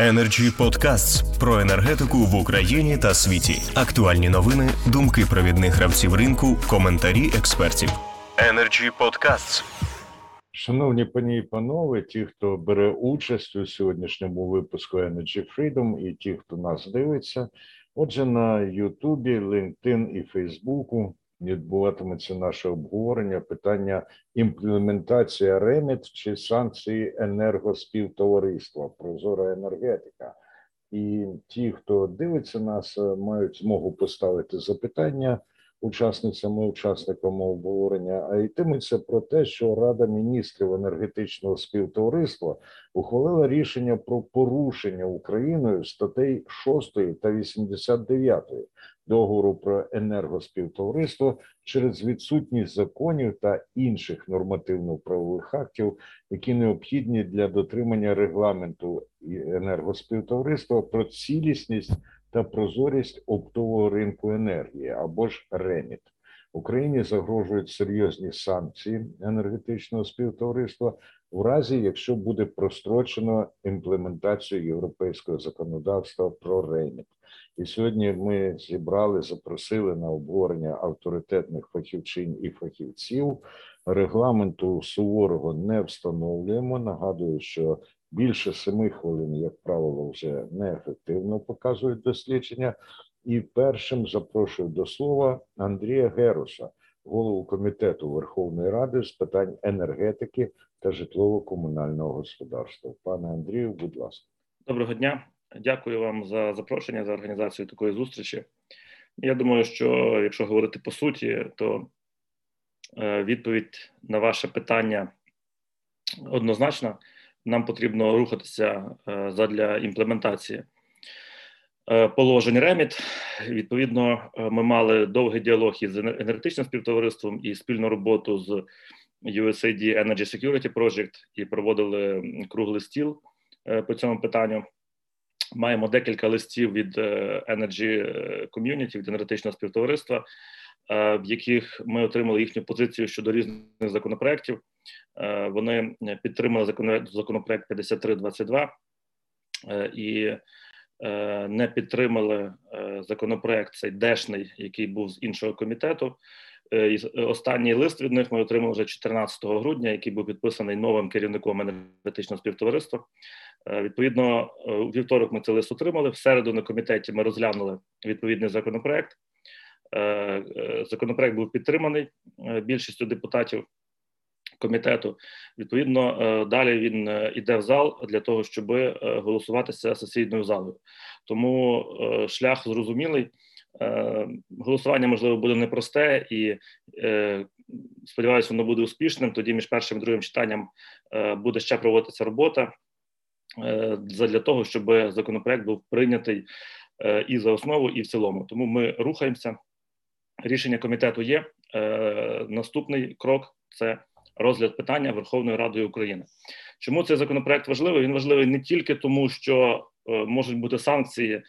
Energy Podcasts про енергетику в Україні та світі. Актуальні новини, думки провідних гравців ринку, коментарі експертів. Energy Podcasts. Шановні пані і панове, ті, хто бере участь у сьогоднішньому випуску Energy Freedom і ті, хто нас дивиться. Отже, на Ютубі, LinkedIn і Фейсбуку відбуватиметься наше обговорення питання імплементація реміт чи санкції енергоспівтовариства, прозора енергетика. І ті, хто дивиться нас, мають змогу поставити запитання учасницями, учасниками обговорення, а йтиметься про те, що Рада міністрів енергетичного співтовариства ухвалила рішення про порушення Україною статей 6 та 89 договору про енергоспівтовариство через відсутність законів та інших нормативно-правових актів, які необхідні для дотримання регламенту енергоспівтовариства про цілісність та прозорість оптового ринку енергії або ж реміт. Україні загрожують серйозні санкції енергетичного співтовариства в разі, якщо буде прострочено імплементацію європейського законодавства про реміт. І сьогодні ми зібрали, запросили на обговорення авторитетних фахівчин і фахівців. Регламенту суворого не встановлюємо. Нагадую, що більше семи хвилин, як правило, вже неефективно показують дослідження. І першим запрошую до слова Андрія Геруса, голову комітету Верховної Ради з питань енергетики та житлово-комунального господарства. Пане Андрію, будь ласка, доброго дня. Дякую вам за запрошення за організацію такої зустрічі. Я думаю, що якщо говорити по суті, то е, відповідь на ваше питання однозначна. Нам потрібно рухатися е, задля імплементації е, положень реміт. Відповідно, ми мали довгий діалог із енергетичним співтовариством і спільну роботу з USAID Energy Security Project і проводили круглий стіл по цьому питанню. Маємо декілька листів від е, Energy Community, від енергетичного співтовариства, е, в яких ми отримали їхню позицію щодо різних законопроєктів. Е, вони підтримали законопроект 5322 і не підтримали законопроект цей дешний, який був з іншого комітету. Останній лист від них ми отримали вже 14 грудня, який був підписаний новим керівником енергетичного співтовариства. Е, відповідно, е, у вівторок ми цей лист отримали. В середу на комітеті ми розглянули відповідний законопроект. Е, законопроект був підтриманий більшістю депутатів комітету. Відповідно, далі він іде в зал для того, щоб голосуватися сесійною залою. Тому шлях зрозумілий. Голосування можливо буде непросте і сподіваюся, воно буде успішним. Тоді між першим і другим читанням буде ще проводитися робота. Е, для того, щоб законопроект був прийнятий е, і за основу, і в цілому. Тому ми рухаємося. Рішення комітету є. Е, наступний крок це розгляд питання Верховною Радою України. Чому цей законопроект важливий? Він важливий не тільки тому, що можуть бути санкції,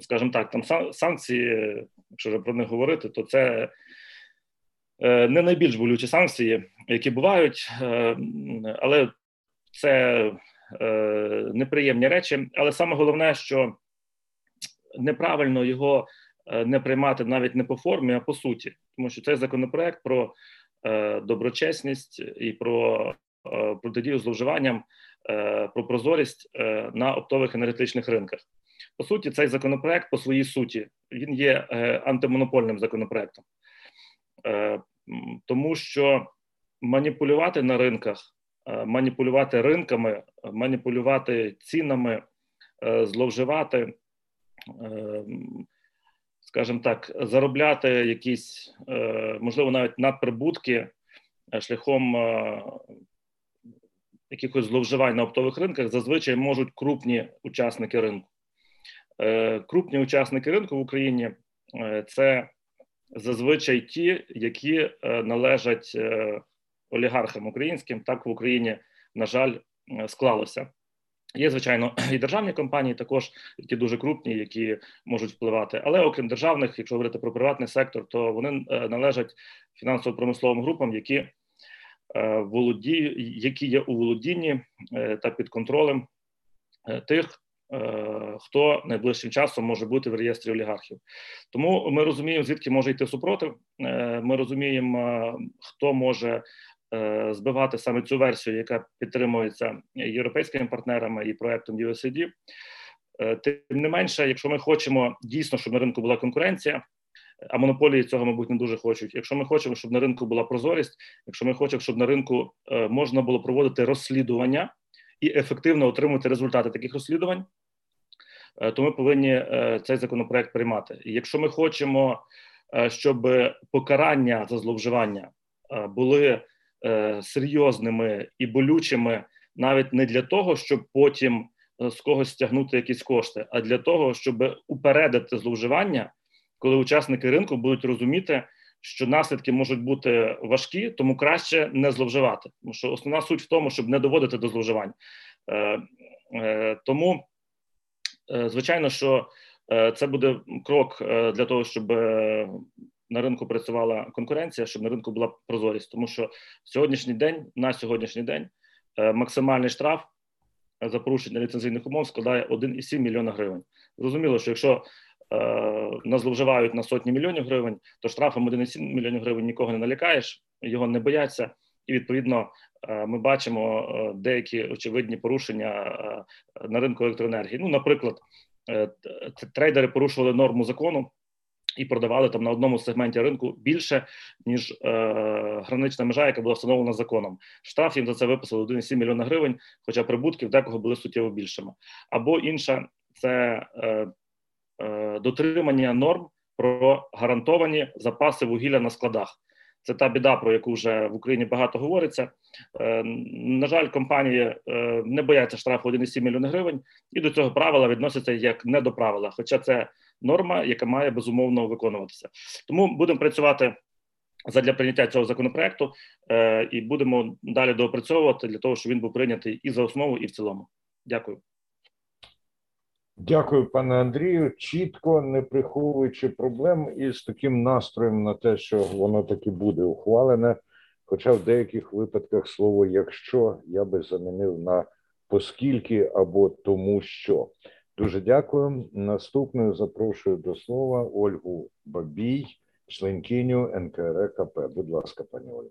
скажімо так, там санкції, якщо вже про них говорити, то це не найбільш болючі санкції, які бувають, але це Е, неприємні речі, але саме головне, що неправильно його е, не приймати навіть не по формі, а по суті, тому що цей законопроект про е, доброчесність і про протидію зловживанням, про прозорість на оптових енергетичних ринках. По суті, цей законопроект по своїй суті він є антимонопольним законопроектом, тому що маніпулювати на ринках Е, маніпулювати ринками, маніпулювати цінами, е, зловживати, е, скажімо так, заробляти якісь, можливо, навіть надприбутки шляхом якихось зловживань на оптових ринках зазвичай можуть крупні учасники ринку. Крупні учасники ринку в Україні це зазвичай ті, які належать олігархам українським, так в Україні, на жаль, е, склалося. Є, звичайно, і державні компанії, також які дуже крупні, які можуть впливати. Але окрім державних, якщо говорити про приватний сектор, то вони е, належать фінансово-промисловим групам, які е, володіють, які є у володінні та під контролем тих хто найближчим часом може бути в реєстрі олігархів. Тому ми розуміємо, звідки може йти супротив. Ми розуміємо, хто може збивати саме цю версію, яка підтримується європейськими партнерами і проектом USAID. Тим не менше, якщо ми хочемо дійсно, щоб на ринку була конкуренція, а монополії цього, мабуть, не дуже хочуть. Якщо ми хочемо, щоб на ринку була прозорість, якщо ми хочемо, щоб на ринку е, можна було проводити розслідування і ефективно отримати результати таких розслідувань, е, то ми повинні е, цей законопроект приймати. І якщо ми хочемо, щоб покарання за зловживання були серйозними і болючими, навіть не для того, щоб потім з когось стягнути якісь кошти, а для того, щоб упередити зловживання коли учасники ринку будуть розуміти, що наслідки можуть бути важкі, тому краще не зловживати. Тому що основна суть в тому, щоб не доводити до зловживань. Е, е, Тому, е, звичайно, що е, це буде крок е, для того, щоб е, на ринку працювала конкуренція, щоб на ринку була прозорість. Тому що сьогоднішній день, на сьогоднішній день, максимальний штраф за порушення ліцензійних умов складає 1,7 мільйона гривень. Зрозуміло, що якщо Е, не зловживають на сотні мільйонів гривень, то штрафом 1,7 мільйонів гривень нікого не налякаєш, його не бояться, і відповідно е, ми бачимо е, деякі очевидні порушення на ринку електроенергії. Ну, наприклад, трейдери порушували норму закону. І продавали там на одному сегменті ринку більше ніж е, гранична межа, яка була встановлена законом. Штраф їм за це виписали 1,7 мільйона гривень, хоча прибутків декого були суттєво більшими. Або інша це е, Е, дотримання норм про гарантовані запаси вугілля на складах. Це та біда, про яку вже в Україні багато говориться. Е, на жаль, компанії е, не бояться штрафу 1,7 мільйони гривень, і до цього правила відносяться як не до правила. Хоча це норма, яка має безумовно виконуватися. Тому будемо працювати задля прийняття цього законопроекту і будемо далі доопрацьовувати для того, щоб він був прийнятий і за основу, і в цілому. Дякую. Дякую, пане Андрію. Чітко не приховуючи проблем і з таким настроєм на те, що воно таки буде ухвалене. Хоча в деяких випадках слово якщо я би замінив на оскільки або тому що. Дуже дякую. Наступною запрошую до слова Ольгу Бабій, членкиню НКРКП. Будь ласка, пані Ольга.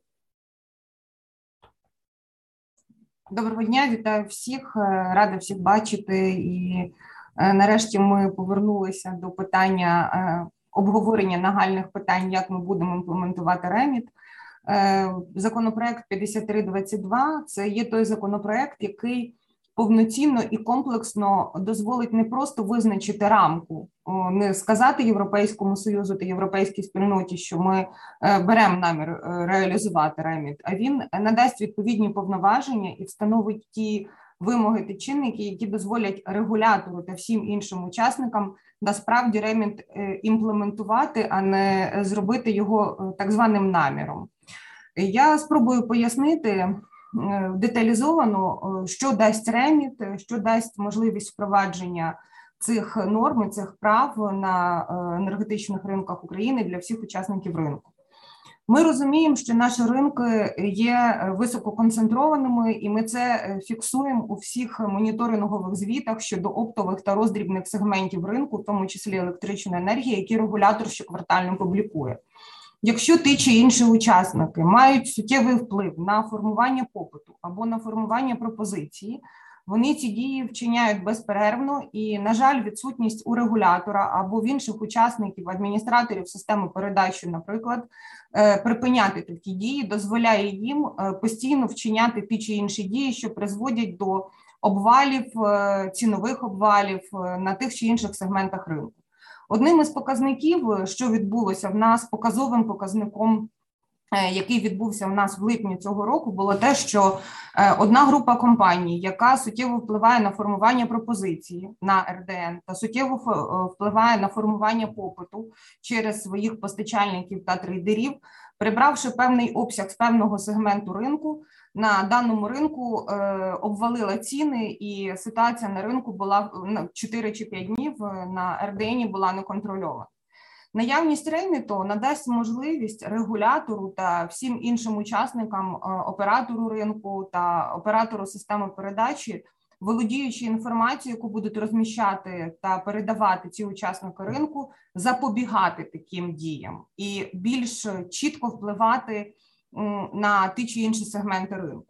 Доброго дня, вітаю всіх. Рада всіх бачити і Е, нарешті ми повернулися до питання е, обговорення нагальних питань, як ми будемо імплементувати реміт. Е, законопроект 5322 – це є той законопроект, який повноцінно і комплексно дозволить не просто визначити рамку, не сказати Європейському союзу та європейській спільноті, що ми беремо намір реалізувати реміт, а він надасть відповідні повноваження і встановить ті вимоги та чинники, які дозволять регулятору та всім іншим учасникам насправді ремінт е, імплементувати, а не зробити його е, так званим наміром. Я спробую пояснити е, деталізовано, що дасть реміт, що дасть можливість впровадження цих норм, цих прав на енергетичних ринках України для всіх учасників ринку. Ми розуміємо, що наші ринки є висококонцентрованими, і ми це е, фіксуємо у всіх моніторингових звітах щодо оптових та роздрібних сегментів ринку, в тому числі електричної енергії, які регулятор щоквартально публікує. Якщо ті чи інші учасники мають суттєвий вплив на формування попиту або на формування пропозиції, вони ці дії вчиняють безперервно, і, на жаль, відсутність у регулятора або в інших учасників адміністраторів системи передачі, наприклад, е, припиняти такі дії, дозволяє їм е, постійно вчиняти ті чи інші дії, що призводять до обвалів, е, цінових обвалів на тих чи інших сегментах ринку. Одним із показників, що відбулося в нас, показовим показником Е, який відбувся у нас в липні цього року, було те, що е, одна група компаній, яка суттєво впливає на формування пропозиції на РДН та суттєво е, впливає на формування попиту через своїх постачальників та трейдерів, прибравши певний обсяг з певного сегменту ринку, на даному ринку обвалила ціни, і ситуація на ринку була 4 чи 5 днів на РДН була неконтрольована. Наявність рейміту надасть можливість регулятору та всім іншим учасникам е, оператору ринку та оператору системи передачі володіючи інформацією, яку будуть розміщати та передавати ці учасники ринку, запобігати таким діям і більш чітко впливати на ті чи інші сегменти ринку.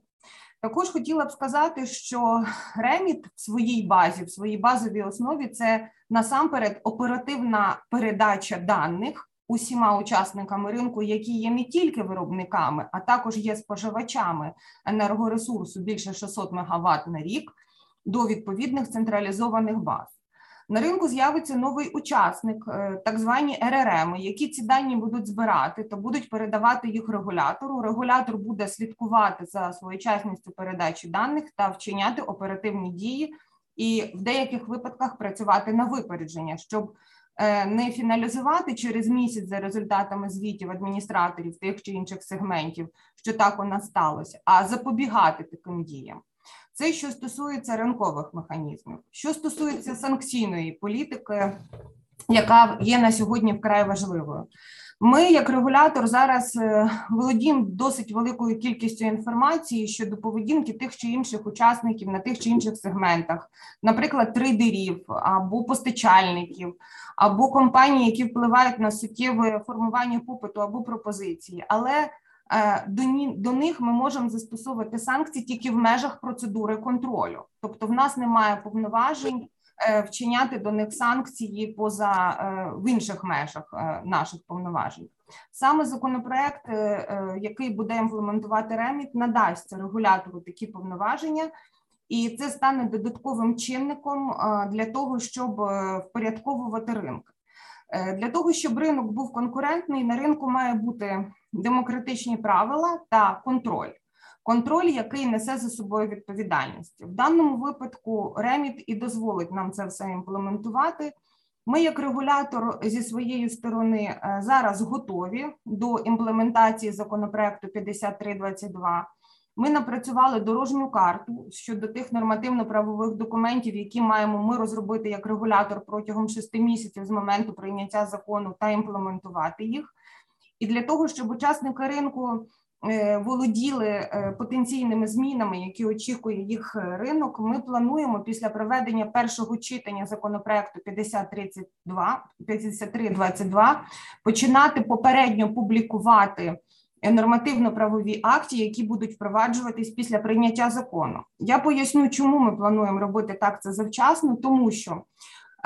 Також хотіла б сказати, що реміт в своїй базі, в своїй базовій основі, це насамперед оперативна передача даних усіма учасниками ринку, які є не тільки виробниками, а також є споживачами енергоресурсу більше 600 МВт на рік до відповідних централізованих баз. На ринку з'явиться новий учасник, е, так звані РРМ, які ці дані будуть збирати та будуть передавати їх регулятору. Регулятор буде слідкувати за своєчасністю передачі даних та вчиняти оперативні дії, і в деяких випадках працювати на випередження, щоб е, не фіналізувати через місяць за результатами звітів адміністраторів тих чи інших сегментів, що так у нас сталося, а запобігати таким діям. Це що стосується ринкових механізмів, що стосується санкційної політики, яка є на сьогодні вкрай важливою. Ми, як регулятор, зараз е, володіємо досить великою кількістю інформації щодо поведінки тих чи інших учасників на тих чи інших сегментах, наприклад, трейдерів або постачальників, або компаній, які впливають на суттєве формування попиту або пропозиції. Але до до них ми можемо застосовувати санкції тільки в межах процедури контролю, тобто в нас немає повноважень е, вчиняти до них санкції поза е, в інших межах наших повноважень. Саме законопроект, який буде імплементувати реміт, надасть регулятору такі повноваження. І це стане додатковим чинником для того, щоб впорядковувати ринок. Для того щоб ринок був конкурентний, на ринку має бути демократичні правила та контроль. Контроль, який несе за собою відповідальність в даному випадку, реміт і дозволить нам це все імплементувати. Ми, як регулятор, зі своєї сторони е, зараз готові до імплементації законопроекту 5322. Ми напрацювали дорожню карту щодо тих нормативно-правових документів, які маємо ми розробити як регулятор протягом шести місяців з моменту прийняття закону та імплементувати їх. І для того, щоб учасники ринку е, володіли е, потенційними змінами, які очікує їх ринок, ми плануємо після проведення першого читання законопроекту 5032, 5322 починати попередньо публікувати. Нормативно-правові акти, які будуть впроваджуватись після прийняття закону. Я поясню, чому ми плануємо робити так це завчасно, тому що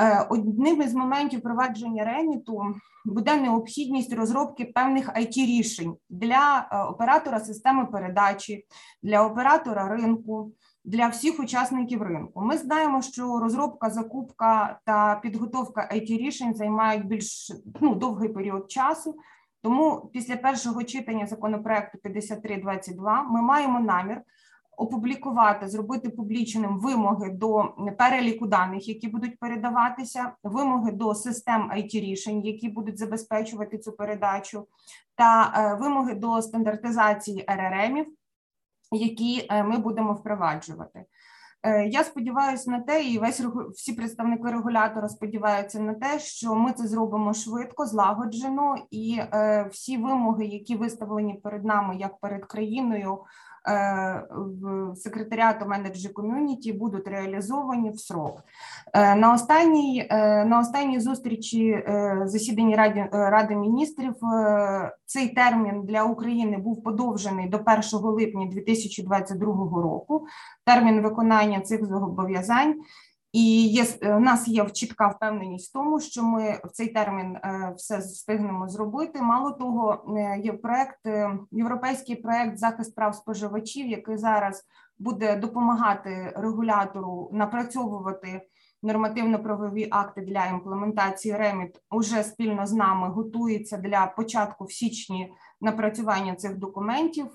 е, одним із моментів провадження реміту буде необхідність розробки певних it рішень для е, оператора системи передачі, для оператора ринку, для всіх учасників ринку. Ми знаємо, що розробка, закупка та підготовка it рішень займають більш ну, довгий період часу. Тому після першого читання законопроекту 5322 ми маємо намір опублікувати, зробити публічним вимоги до переліку даних, які будуть передаватися, вимоги до систем it рішень, які будуть забезпечувати цю передачу, та е, вимоги до стандартизації РРМів, які е, ми будемо впроваджувати. Е, я сподіваюся на те, і весь всі представники регулятора сподіваються на те, що ми це зробимо швидко, злагоджено, і всі вимоги, які виставлені перед нами, як перед країною, в секретаріату Energy ком'юніті будуть реалізовані в срок. Е, на останній е, на останній зустрічі засіданні Ради Ради міністрів цей термін для України був подовжений до 1 липня 2022 року. Термін виконання цих зобов'язань. І є у нас є чітка впевненість в тому, що ми в цей термін е, все встигнемо зробити. Мало того, е, є проект е, європейський проект захист прав споживачів, який зараз буде допомагати регулятору напрацьовувати нормативно-правові акти для імплементації реміт. Уже спільно з нами готується для початку в січні напрацювання цих документів.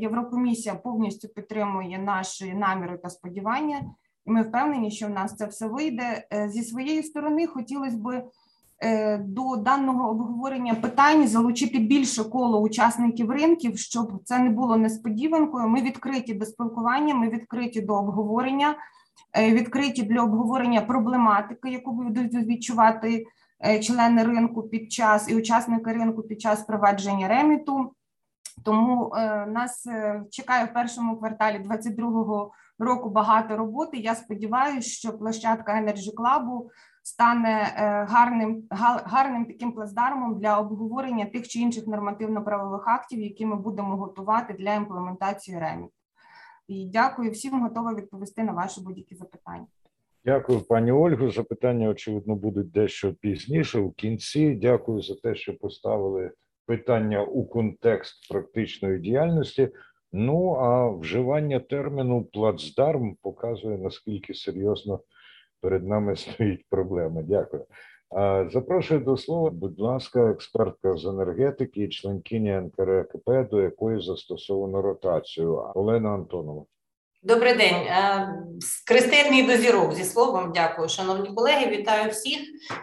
Єврокомісія повністю підтримує наші наміри та сподівання ми впевнені, що в нас це все вийде. Е, зі своєї сторони хотілося б е, до даного обговорення питань залучити більше коло учасників ринків, щоб це не було несподіванкою. Ми відкриті до спілкування, ми відкриті до обговорення, е, відкриті для обговорення проблематики, яку будуть відчувати члени ринку під час і учасники ринку під час провадження реміту. Тому нас чекає в першому кварталі 2022 року багато роботи. Я сподіваюся, що площадка Energy Club стане гарним гарним таким плацдармом для обговорення тих чи інших нормативно-правових актів, які ми будемо готувати для імплементації реміт. І дякую всім, готова відповісти на ваші будь-які запитання. Дякую, пані Ольгу. Запитання, очевидно, будуть дещо пізніше у кінці. Дякую за те, що поставили питання у контекст практичної діяльності. Ну а вживання терміну плацдарм показує наскільки серйозно перед нами стоїть проблема. Дякую. Запрошую до слова, будь ласка, експертка з енергетики, членкиня НКРКП, до якої застосовано ротацію Олена Антонова. Добрий день, е, Кристинний дозірок зі словом. Дякую, шановні колеги. Вітаю всіх.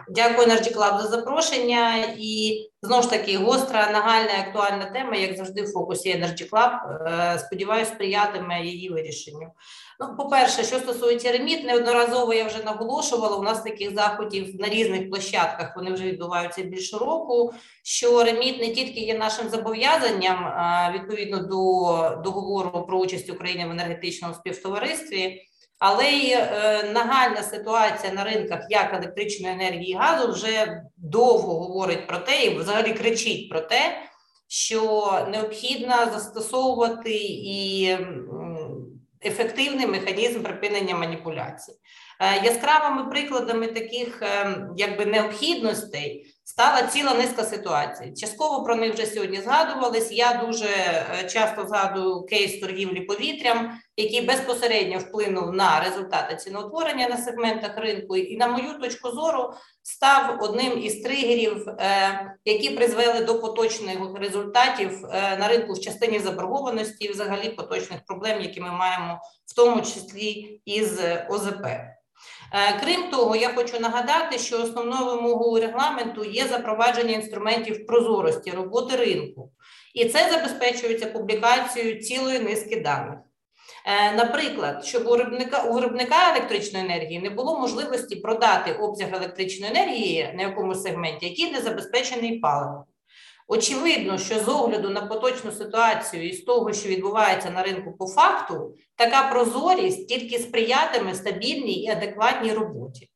Дякую Energy Club за запрошення. І знову ж таки гостра, нагальна актуальна тема, як завжди, в фокусі Energy Club. Е, сподіваюсь, сприятиме її вирішенню. Ну, по-перше, що стосується реміт, неодноразово я вже наголошувала. У нас таких заходів на різних площадках вони вже відбуваються більше року. Що реміт не тільки є нашим зобов'язанням відповідно до договору про участь України в енергетичному співтоваристві, але й е, нагальна ситуація на ринках як електричної енергії і газу вже довго говорить про те, і взагалі кричить про те, що необхідно застосовувати і ефективний механізм припинення маніпуляцій. Е, яскравими прикладами таких ем, якби необхідностей стала ціла низка ситуацій. Частково про них вже сьогодні згадувались. Я дуже е, часто згадую кейс торгівлі повітрям, який безпосередньо вплинув на результати ціноутворення на сегментах ринку, і, на мою точку зору, став одним із тригерів, е, які призвели до поточних результатів е, на ринку в частині заборгованості і взагалі поточних проблем, які ми маємо в тому числі із ОЗП. Е, крім того, я хочу нагадати, що основною вимогою регламенту є запровадження інструментів прозорості роботи ринку, і це забезпечується публікацією цілої низки даних. Е, наприклад, щоб у виробника у виробника електричної енергії не було можливості продати обсяг електричної енергії на якомусь сегменті, який не забезпечений паливом. Очевидно, що з огляду на поточну ситуацію і з того, що відбувається на ринку по факту, така прозорість тільки сприятиме стабільній і адекватній роботі.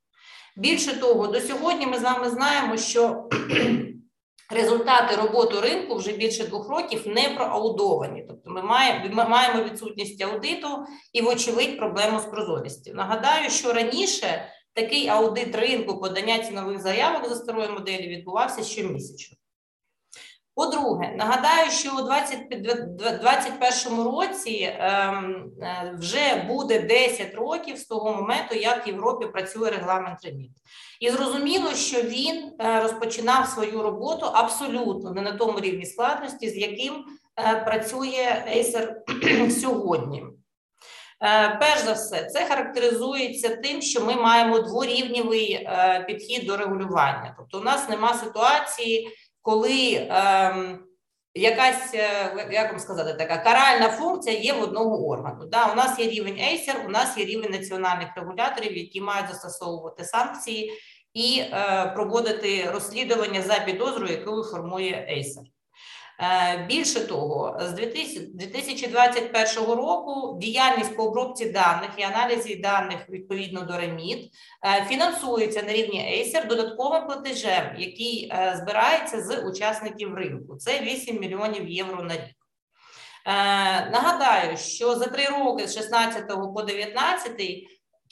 Більше того, до сьогодні ми з вами знаємо, що результати роботи ринку вже більше двох років не проаудовані. Тобто, ми маємо відсутність аудиту і, вочевидь, проблему з прозорістю. Нагадаю, що раніше такий аудит ринку подання цінових заявок за старою моделі відбувався щомісячно. По-друге, нагадаю, що у 2021 році ем, е, вже буде 10 років з того моменту, як в Європі працює регламент реміт. І зрозуміло, що він е, розпочинав свою роботу абсолютно не на тому рівні складності, з яким е, працює Acer сьогодні. Перш за все, це характеризується тим, що ми маємо дворівнівий підхід до регулювання. Тобто, у нас нема ситуації коли ем, якась, е, як вам сказати, така каральна функція є в одного органу. Да, У нас є рівень Acer, у нас є рівень національних регуляторів, які мають застосовувати санкції і е, проводити розслідування за підозрою, яку формує Acer. Е, більше того, з 2021 року діяльність по обробці даних і аналізі даних відповідно до реміт е, фінансується на рівні Acer додатковим платежем, який е, збирається з учасників ринку. Це 8 мільйонів євро на рік. Нагадаю, що за три роки з 16 по 19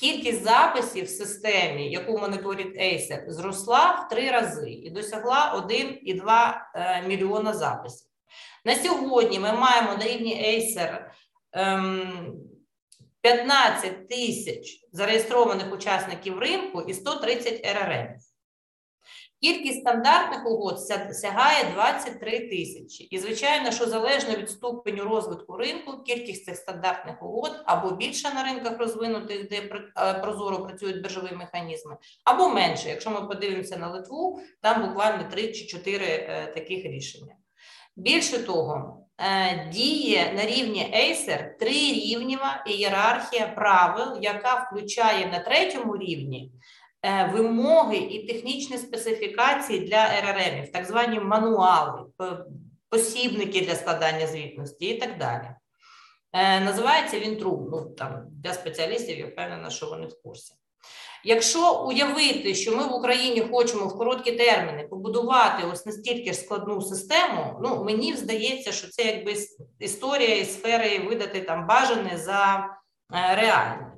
Кількість записів в системі, яку моніторить Acer, зросла в три рази і досягла 1,2 мільйона записів. На сьогодні ми маємо на рівні Acer 15 ем, тисяч зареєстрованих учасників ринку і 130 РРМ. Кількість стандартних угод сягає 23 тисячі. І, звичайно, що залежно від ступеню розвитку ринку, кількість цих стандартних угод або більша на ринках розвинутих, де е, прозоро працюють біржові механізми, або менше. Якщо ми подивимося на Литву, там буквально 3 чи 4 е, таких рішення. Більше того, е, діє на рівні Acer трирівнєва ієрархія правил, яка включає на третьому рівні вимоги і технічні специфікації для РРМів, так звані мануали, посібники для складання звітності і так далі. Е, Називається він труб. Ну там для спеціалістів я впевнена, що вони в курсі. Якщо уявити, що ми в Україні хочемо в короткі терміни побудувати ось настільки ж складну систему, ну мені здається, що це якби історія із сфери видати там бажане за е, реальне.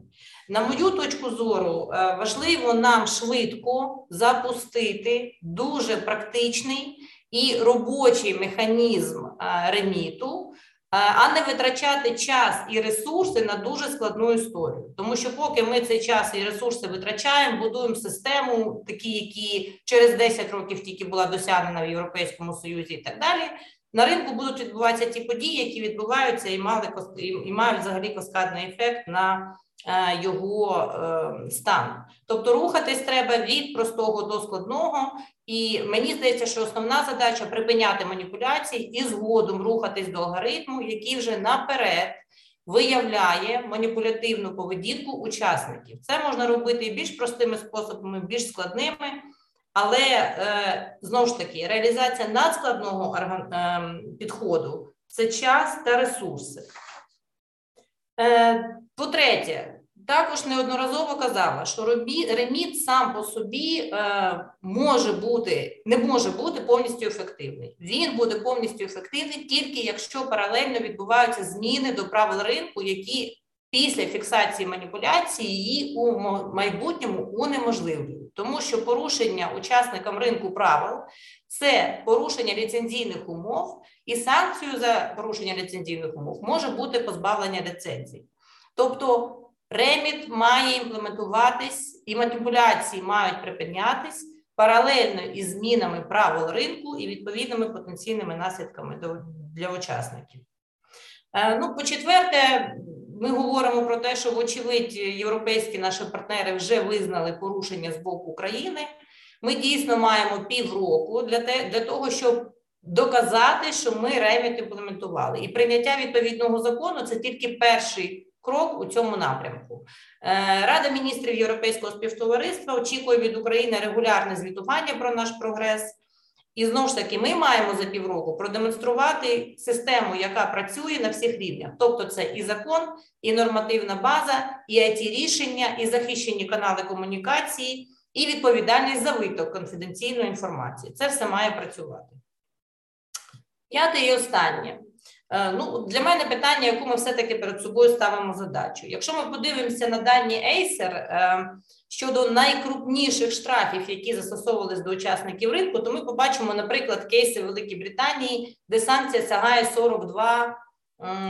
На мою точку зору, е, важливо нам швидко запустити дуже практичний і робочий механізм е, реміту, а не витрачати час і ресурси на дуже складну історію. Тому що, поки ми цей час і ресурси витрачаємо, будуємо систему, такі, які через 10 років тільки була досягнена в Європейському Союзі, і так далі. На ринку будуть відбуватися ті події, які відбуваються і мали і мають взагалі каскадний ефект на Е, його е, стан. Тобто рухатись треба від простого до складного, і мені здається, що основна задача припиняти маніпуляції і згодом рухатись до алгоритму, який вже наперед. Виявляє маніпулятивну поведінку учасників. Це можна робити і більш простими способами, більш складними, але е, знову ж таки реалізація надскладного е, підходу це час та ресурси. Е, по-третє, також неодноразово казала, що реміт сам по собі е, може бути, не може бути повністю ефективний. Він буде повністю ефективний тільки якщо паралельно відбуваються зміни до правил ринку, які після фіксації маніпуляції її у майбутньому унеможливлюють. Тому що порушення учасникам ринку правил це порушення ліцензійних умов, і санкцією за порушення ліцензійних умов може бути позбавлення ліцензії. Тобто реміт має імплементуватись і маніпуляції мають припинятись паралельно із змінами правил ринку і відповідними потенційними наслідками для учасників. Е, ну, по-четверте, ми говоримо про те, що, вочевидь, європейські наші партнери вже визнали порушення з боку України. Ми дійсно маємо півроку для те, для того, щоб доказати, що ми реміт імплементували. І прийняття відповідного закону це тільки перший крок у цьому напрямку. Е, Рада міністрів Європейського співтовариства очікує від України регулярне звітування про наш прогрес. І знову ж таки, ми маємо за півроку продемонструвати систему, яка працює на всіх рівнях. Тобто, це і закон, і нормативна база, і it рішення, і захищені канали комунікації, і відповідальність за виток конфіденційної інформації. Це все має працювати. П'яте і останнє. Е, ну, Для мене питання, яку ми все-таки перед собою ставимо задачу. Якщо ми подивимося на дані Acer е, щодо найкрупніших штрафів, які застосовувались до учасників ринку, то ми побачимо, наприклад, кейси Великій Британії, де санкція сягає 42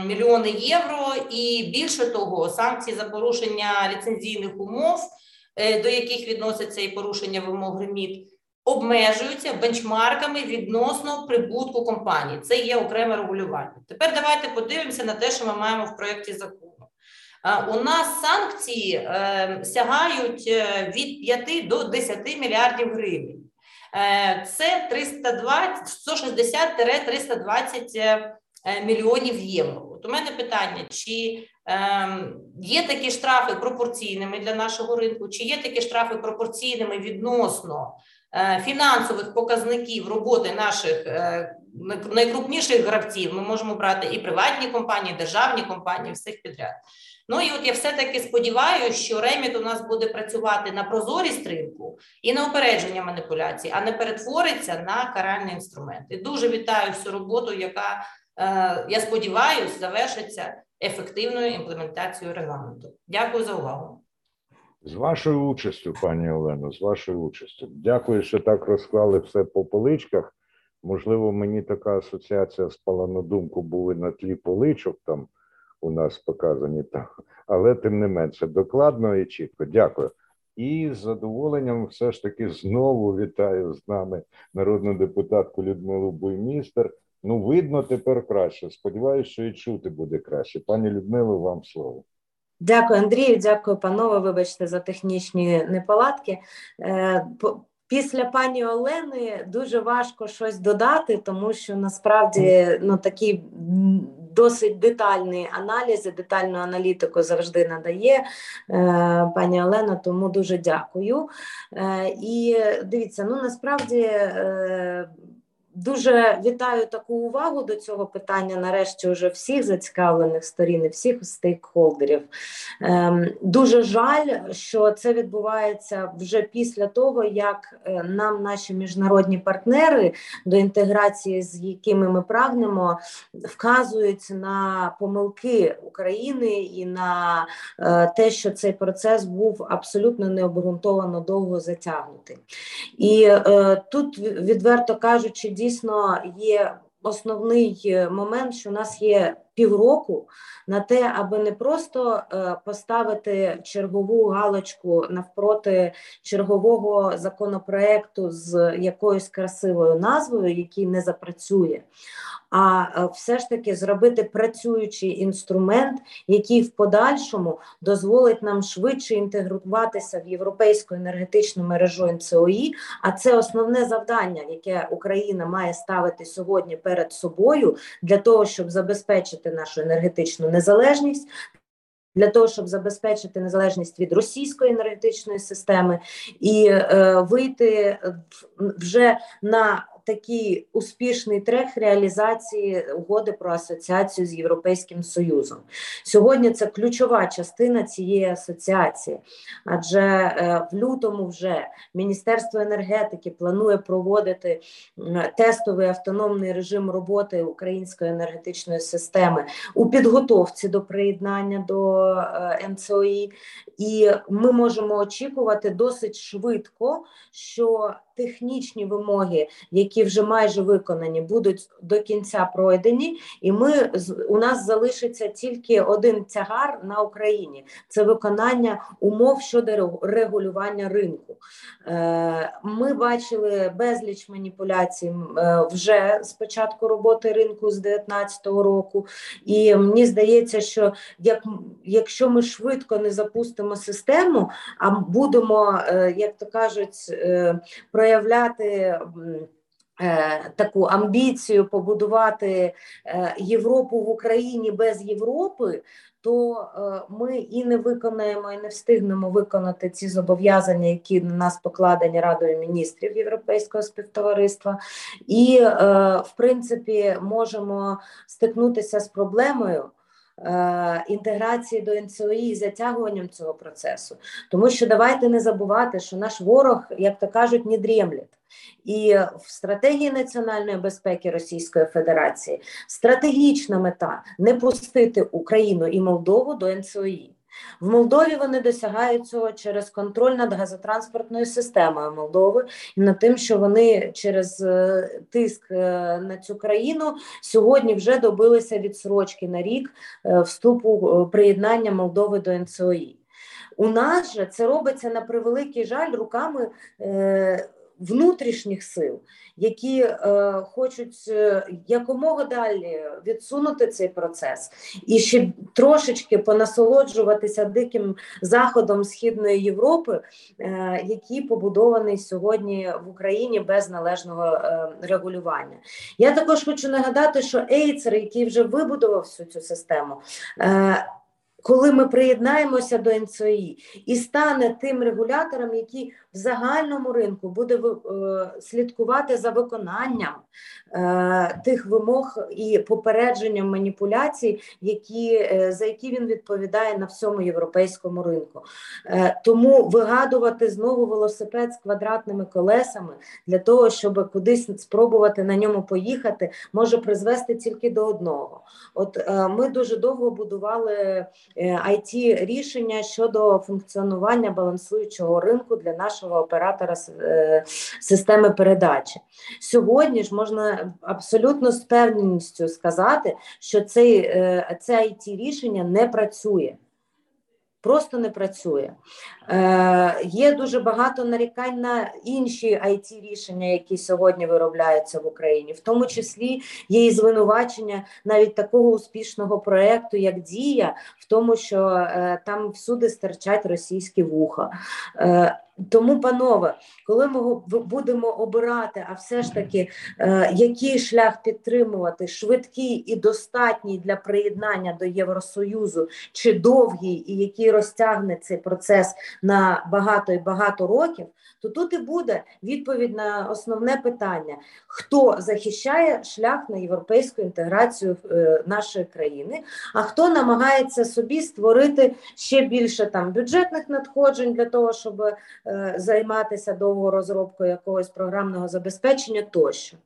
мільйони євро, і більше того, санкції за порушення ліцензійних умов, е, до яких відносяться і порушення вимог реміт, обмежуються бенчмарками відносно прибутку компанії. Це є окреме регулювання. Тепер давайте подивимося на те, що ми маємо в проєкті закону. У нас санкції е, сягають е, від 5 до 10 мільярдів гривень. Е, це 160-320 мільйонів євро. От у мене питання: чи ем, є такі штрафи пропорційними для нашого ринку, чи є такі штрафи пропорційними відносно Е, фінансових показників роботи наших е, найкрупніших гравців ми можемо брати і приватні компанії, і державні компанії, всіх підряд. Ну і от я все-таки сподіваюся, що реміт у нас буде працювати на прозорість ринку і на упередження маніпуляцій, а не перетвориться на каральний інструмент. І дуже вітаю всю роботу, яка е, я сподіваюся завершиться ефективною імплементацією регламенту. Дякую за увагу. З вашою участю, пані Олено, з вашою участю. Дякую, що так розклали все по поличках. Можливо, мені така асоціація спала на думку, були на тлі поличок там у нас показані там, але тим не менше, докладно і чітко. Дякую. І з задоволенням все ж таки знову вітаю з нами народну депутатку Людмилу Буймістер. Ну, видно тепер краще. Сподіваюся, що і чути буде краще. Пані Людмило, вам слово. Дякую, Андрію. Дякую, панове. Вибачте за технічні неполадки. Е, після пані Олени дуже важко щось додати, тому що насправді ну такі досить детальні аналізи, детальну аналітику завжди надає е, пані Олена. Тому дуже дякую. Е, і дивіться, ну насправді Дуже вітаю таку увагу до цього питання. Нарешті вже всіх зацікавлених сторін, і всіх стейкхолдерів. Ем, дуже жаль, що це відбувається вже після того, як е, нам наші міжнародні партнери до інтеграції, з якими ми прагнемо, вказують на помилки України і на е, те, що цей процес був абсолютно необґрунтовано довго затягнутий. І е, тут відверто кажучи, дійсно є основний е, момент, що у нас є півроку на те, аби не просто е, поставити чергову галочку навпроти чергового законопроекту з якоюсь красивою назвою, який не запрацює, а е, все ж таки зробити працюючий інструмент, який в подальшому дозволить нам швидше інтегруватися в європейську енергетичну мережу НЦОІ. А це основне завдання, яке Україна має ставити сьогодні перед собою для того, щоб забезпечити нашу енергетичну незалежність. Для того щоб забезпечити незалежність від російської енергетичної системи і е, вийти вже на такий успішний трек реалізації угоди про асоціацію з Європейським Союзом. Сьогодні це ключова частина цієї асоціації, адже е, в лютому вже Міністерство енергетики планує проводити тестовий автономний режим роботи української енергетичної системи у підготовці до приєднання до е, НЦОІ, і ми можемо очікувати досить швидко, що технічні вимоги, які вже майже виконані, будуть до кінця пройдені, і ми у нас залишиться тільки один тягар на Україні це виконання умов щодо регулювання ринку. Е, ми бачили безліч маніпуляцій е, вже з початку роботи ринку з 2019 року, і мені здається, що як якщо ми швидко не запустимо систему, а будемо, е, як то кажуть, проявляти. Е, таку амбіцію побудувати е, Європу в Україні без Європи, то е, ми і не виконаємо, і не встигнемо виконати ці зобов'язання, які на нас покладені Радою міністрів Європейського співтовариства, і в принципі можемо стикнутися з проблемою. Інтеграції до НЦОІ і затягуванням цього процесу, тому що давайте не забувати, що наш ворог, як то кажуть, не дрімлять. І в стратегії національної безпеки Російської Федерації стратегічна мета не пустити Україну і Молдову до НЦОІ. В Молдові вони досягають цього через контроль над газотранспортною системою Молдови і над тим, що вони через е, тиск е, на цю країну сьогодні вже добилися відсрочки на рік е, вступу приєднання Молдови до НЦОІ. У нас же це робиться на превеликий жаль руками внутрішніх сил, які е, хочуть е, якомога далі відсунути цей процес і ще трошечки понасолоджуватися диким заходом Східної Європи, е, який побудований сьогодні в Україні без належного е, регулювання. Я також хочу нагадати, що Ейцер, який вже вибудував всю цю систему. Е, коли ми приєднаємося до НЦОІ і стане тим регулятором, який в загальному ринку буде е, слідкувати за виконанням е, тих вимог і попередженням маніпуляцій, які, е, за які він відповідає на всьому європейському ринку. Тому вигадувати знову велосипед з квадратними колесами для того, щоб кудись спробувати на ньому поїхати, може призвести тільки до одного. От ми дуже довго будували it рішення щодо функціонування балансуючого ринку для нашого нашого оператора е, системи передачі. Сьогодні ж можна абсолютно з певністю сказати, що цей, е, це it рішення не працює просто не працює. Е, Є дуже багато нарікань на інші it рішення, які сьогодні виробляються в Україні, в тому числі є і звинувачення навіть такого успішного проєкту, як Дія, в тому, що е, там всюди стирчать російські вуха. Е, тому, панове, коли ми будемо обирати, а все ж таки, е, який шлях підтримувати, швидкий і достатній для приєднання до Євросоюзу, чи довгий, і який розтягне цей процес на багато і багато років, то тут і буде відповідь на основне питання: хто захищає шлях на європейську інтеграцію е, нашої країни, а хто намагається собі створити ще більше там бюджетних надходжень для того, щоб займатися довго розробкою якогось програмного забезпечення тощо.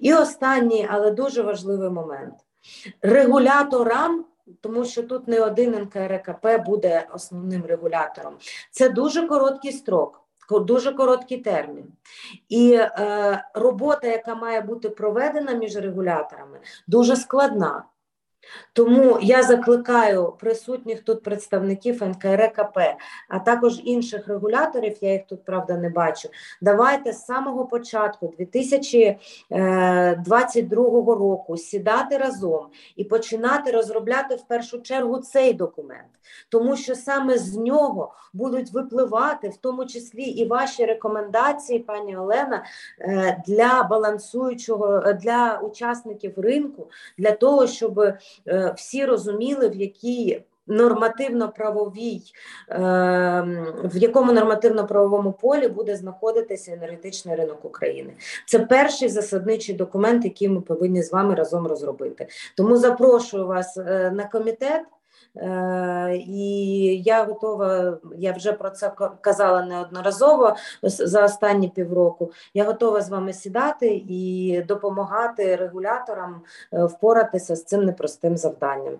І останній, але дуже важливий момент: регуляторам. Тому що тут не один НКРКП буде основним регулятором. Це дуже короткий строк, дуже короткий термін. І е, робота, яка має бути проведена між регуляторами, дуже складна. Тому я закликаю присутніх тут представників НКРКП, а також інших регуляторів, я їх тут правда не бачу. Давайте з самого початку 2022 року сідати разом і починати розробляти в першу чергу цей документ, тому що саме з нього будуть випливати, в тому числі і ваші рекомендації, пані Олена, е, для балансуючого е, для учасників ринку, для того, щоб е, всі розуміли, в якій нормативно-правовій, е, в якому нормативно-правовому полі буде знаходитися енергетичний ринок України. Це перший засадничий документ, який ми повинні з вами разом розробити. Тому запрошую вас е, на комітет. Е, І я готова, я вже про це ка- казала неодноразово за останні півроку. Я готова з вами сідати і допомагати регуляторам е, впоратися з цим непростим завданням.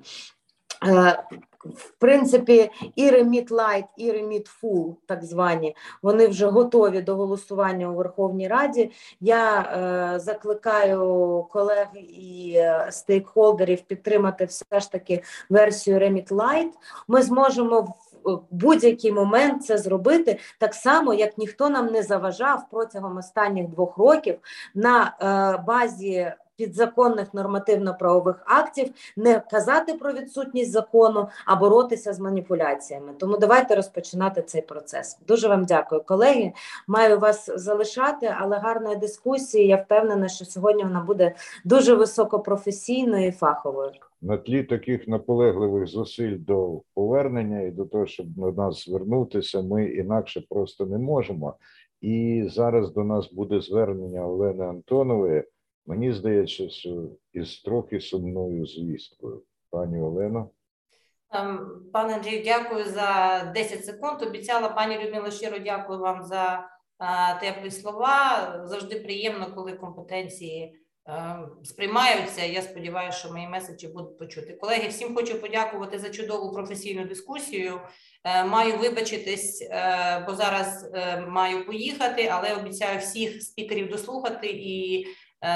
Е, В принципі, і Remit Light, і Remit Full, так звані, вони вже готові до голосування у Верховній Раді. Я е, закликаю колег і е, стейкхолдерів підтримати все ж таки версію Remit Light. Ми зможемо в в будь-який момент це зробити так само, як ніхто нам не заважав протягом останніх двох років на е, базі підзаконних нормативно-правових актів не казати про відсутність закону, а боротися з маніпуляціями. Тому давайте розпочинати цей процес. Дуже вам дякую, колеги. Маю вас залишати, але гарної дискусії. Я впевнена, що сьогодні вона буде дуже високопрофесійною і фаховою. на тлі таких наполегливих зусиль до повернення і до того, щоб до нас звернутися, ми інакше просто не можемо. І зараз до нас буде звернення Олени Антонової. Мені здається, що із трохи сумною звісткою. Пані Олено. Пане Андрію, дякую за 10 секунд. Обіцяла пані Людмила щиро дякую вам за теплі слова. Завжди приємно, коли компетенції е, сприймаються. Я сподіваюся, що мої меседжі будуть почути. Колеги, всім хочу подякувати за чудову професійну дискусію. Е, Маю вибачитись, е, бо зараз маю поїхати, але обіцяю всіх спікерів дослухати і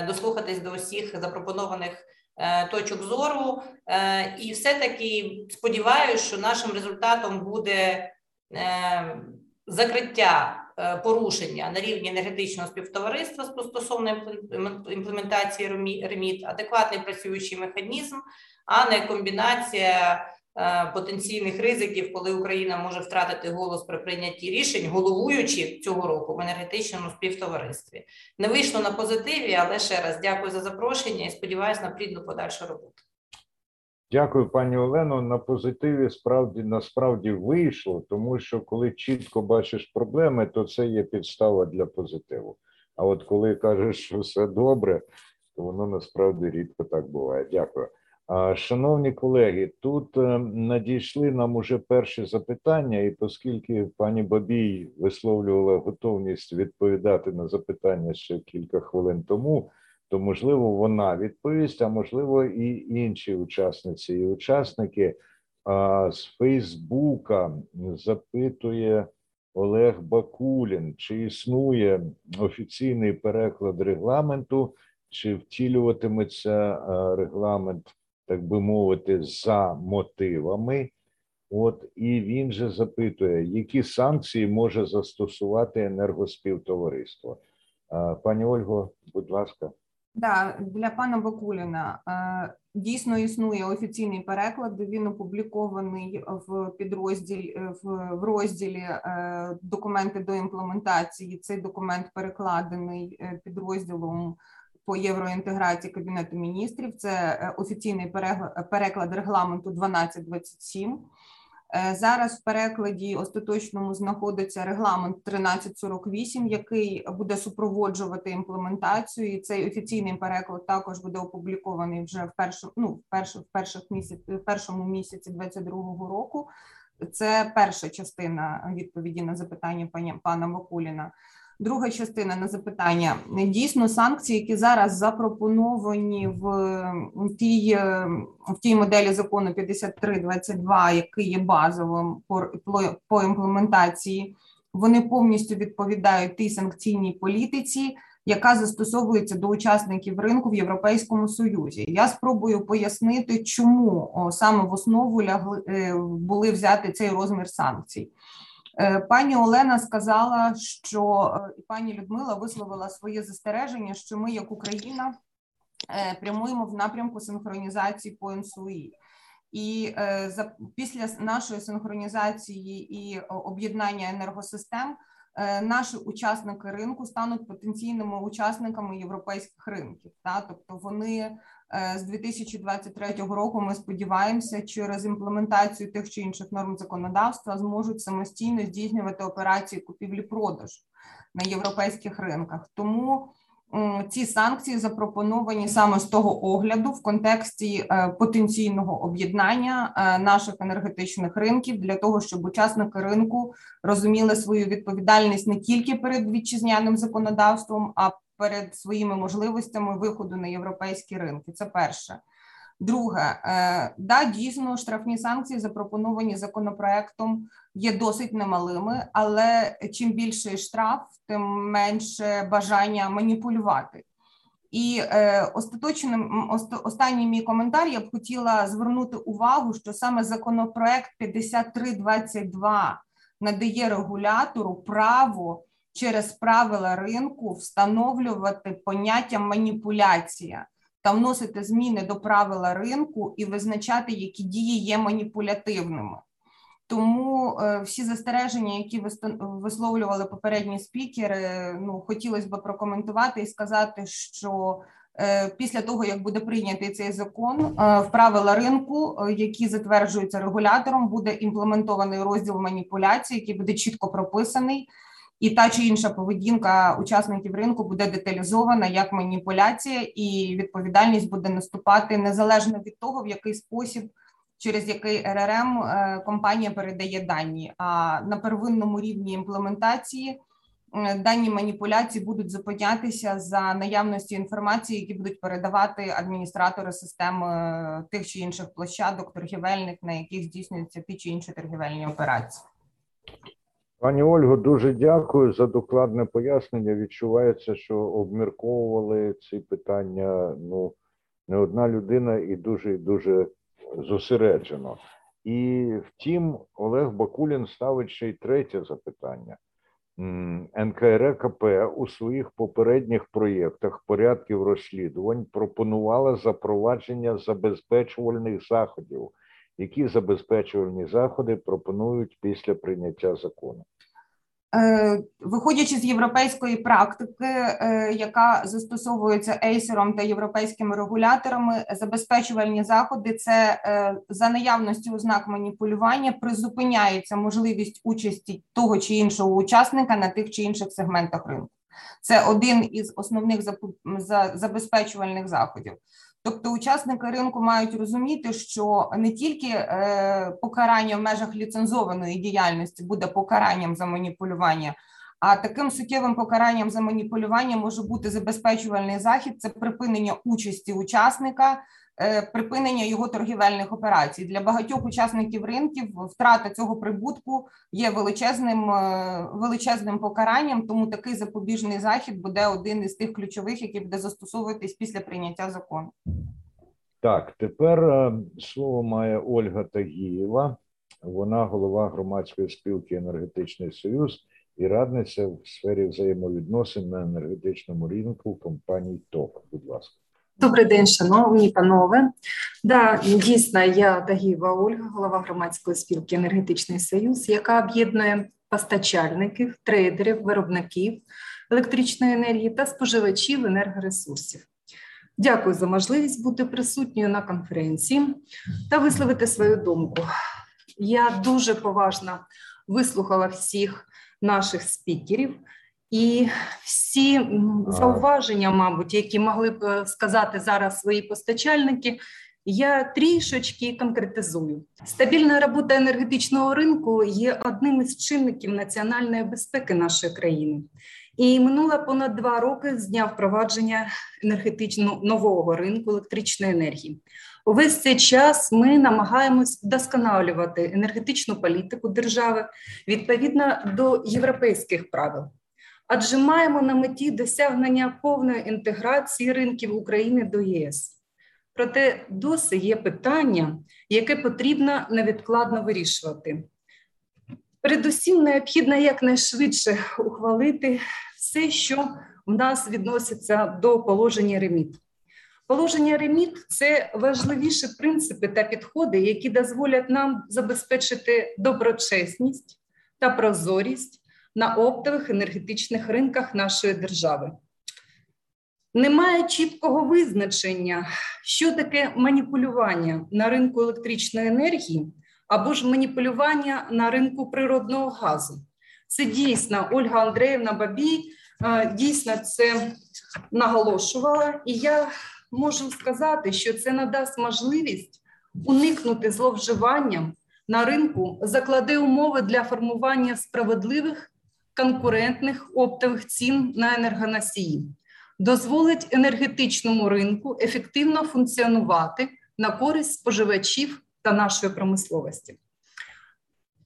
дослухатись до усіх запропонованих е, точок зору. Е, І все-таки сподіваюся, що нашим результатом буде е, закриття е, порушення на рівні енергетичного співтовариства стосовно імплем- імплементації ремі- реміт, адекватний працюючий механізм, а не комбінація е, потенційних ризиків, коли Україна може втратити голос при прийнятті рішень, головуючи цього року в енергетичному співтоваристві. Не вийшло на позитиві, але ще раз дякую за запрошення і сподіваюся на плідну подальшу роботу. Дякую, пані Олено. На позитиві справді насправді вийшло, тому що коли чітко бачиш проблеми, то це є підстава для позитиву. А от коли кажеш, що все добре, то воно насправді рідко так буває. Дякую. Шановні колеги, тут е, надійшли нам уже перші запитання, і оскільки пані Бабій висловлювала готовність відповідати на запитання ще кілька хвилин тому, то можливо вона відповість, а можливо і інші учасниці і учасники. З Фейсбука запитує Олег Бакулін, чи існує офіційний переклад регламенту, чи втілюватиметься регламент, так би мовити, за мотивами. От і він же запитує, які санкції може застосувати енергоспівтовариство. Пані Ольго, будь ласка. Да, для пана Бакуліна. Дійсно існує офіційний переклад. Він опублікований в підрозділі в, в розділі е, документи до імплементації. Цей документ перекладений е, підрозділом по євроінтеграції кабінету міністрів. Це е, офіційний переклад регламенту 1227. Е, зараз в перекладі остаточному знаходиться регламент 1348, який буде супроводжувати імплементацію. І Цей офіційний переклад також буде опублікований вже в першому ну, в перших в перших місяць, в першому місяці 2022 року. Це перша частина відповіді на запитання пані пана Макуліна. Друга частина на запитання дійсно санкції, які зараз запропоновані в тій в тій моделі закону 5322, який є базовим по імплементації, вони повністю відповідають тій санкційній політиці, яка застосовується до учасників ринку в Європейському Союзі. Я спробую пояснити, чому саме в основу лягли е, були взяти цей розмір санкцій. Е, пані Олена сказала, що е, і пані Людмила висловила своє застереження, що ми, як Україна, е, прямуємо в напрямку синхронізації по НСУІ. І за після нашої синхронізації і об'єднання енергосистем наші учасники ринку стануть потенційними учасниками європейських ринків. Та тобто вони з 2023 року ми сподіваємося, через імплементацію тих чи інших норм законодавства зможуть самостійно здійснювати операції купівлі-продажу на європейських ринках. Тому ці санкції запропоновані саме з того огляду в контексті е, потенційного об'єднання е, наших енергетичних ринків для того, щоб учасники ринку розуміли свою відповідальність не тільки перед вітчизняним законодавством, а перед своїми можливостями виходу на європейські ринки. Це перше. Друге, е, да, дійсно, штрафні санкції, запропоновані законопроектом, є досить немалими, але чим більший штраф, тим менше бажання маніпулювати. І е, остаточним останній мій коментар я б хотіла звернути увагу, що саме законопроект 5322 надає регулятору право через правила ринку встановлювати поняття маніпуляція та вносити зміни до правила ринку і визначати, які дії є маніпулятивними. Тому е, всі застереження, які висловлювали попередні спікери, ну хотілося б прокоментувати і сказати, що е, після того як буде прийнятий цей закон, е, в правила ринку, які затверджуються регулятором, буде імплементований розділ маніпуляції, який буде чітко прописаний і та чи інша поведінка учасників ринку буде деталізована як маніпуляція, і відповідальність буде наступати незалежно від того, в який спосіб. Через який РРМ е, компанія передає дані, а на первинному рівні імплементації е, дані маніпуляції будуть зупинятися за наявності інформації, які будуть передавати адміністратори системи е, тих чи інших площадок торгівельних, на яких здійснюються ті чи інші торгівельні операції. Пані Ольго, дуже дякую за докладне пояснення. Відчувається, що обмірковували ці питання ну не одна людина і дуже дуже зосереджено. І втім, Олег Бакулін ставить ще й третє запитання. НКРКП у своїх попередніх проєктах порядків розслідувань пропонувала запровадження забезпечувальних заходів які забезпечувальні заходи пропонують після прийняття закону? Е, виходячи з європейської практики, е, яка застосовується ейсером та європейськими регуляторами, забезпечувальні заходи це е, за наявності ознак маніпулювання призупиняється можливість участі того чи іншого учасника на тих чи інших сегментах ринку. Це один із основних забезпечувальних заходів. Тобто учасники ринку мають розуміти, що не тільки е, покарання в межах ліцензованої діяльності буде покаранням за маніпулювання, а таким суттєвим покаранням за маніпулювання може бути забезпечувальний захід це припинення участі учасника припинення його торгівельних операцій для багатьох учасників ринків. Втрата цього прибутку є величезним е, величезним покаранням. Тому такий запобіжний захід буде один із тих ключових, який буде застосовуватись після прийняття закону. Так, тепер е, слово має Ольга Тагієва. Вона голова громадської спілки Енергетичний Союз і радниця в сфері взаємовідносин на енергетичному ринку компанії ТОК. Будь ласка. Добрий день, шановні панове. Да, дійсно, я Дагіва Ольга, голова громадської спілки Енергетичний Союз, яка об'єднує постачальників, трейдерів, виробників електричної енергії та споживачів енергоресурсів. Дякую за можливість бути присутньою на конференції та висловити свою думку. Я дуже поважно вислухала всіх наших спікерів. І всі зауваження, мабуть, які могли б е, сказати зараз свої постачальники, я трішечки конкретизую. Стабільна робота енергетичного ринку є одним із чинників національної безпеки нашої країни. І минуло понад два роки з дня впровадження енергетично нового ринку електричної енергії. Увесь цей час ми намагаємось вдосконалювати енергетичну політику держави відповідно до європейських правил адже маємо на меті досягнення повної інтеграції ринків України до ЄС. Проте досі є питання, яке потрібно невідкладно вирішувати. Передусім, необхідно якнайшвидше ухвалити все, що в нас відноситься до положення реміт. Положення реміт це важливіші принципи та підходи, які дозволять нам забезпечити доброчесність та прозорість на оптових енергетичних ринках нашої держави. Немає чіткого визначення, що таке маніпулювання на ринку електричної енергії або ж маніпулювання на ринку природного газу. Це дійсно Ольга Андреївна Бабій дійсно це наголошувала, і я можу сказати, що це надасть можливість уникнути зловживанням на ринку, закладе умови для формування справедливих конкурентних оптових цін на енергоносії, дозволить енергетичному ринку ефективно функціонувати на користь споживачів та нашої промисловості.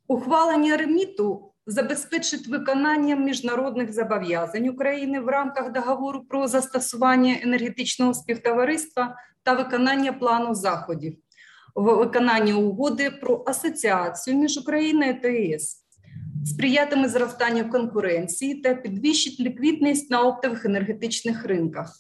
Ухвалення реміту забезпечить виконання міжнародних зобов'язань України в рамках договору про застосування енергетичного співтовариства та виконання плану заходів в виконанні угоди про асоціацію між Україною та ЄС сприятиме зростанню конкуренції та підвищить ліквідність на оптових енергетичних ринках.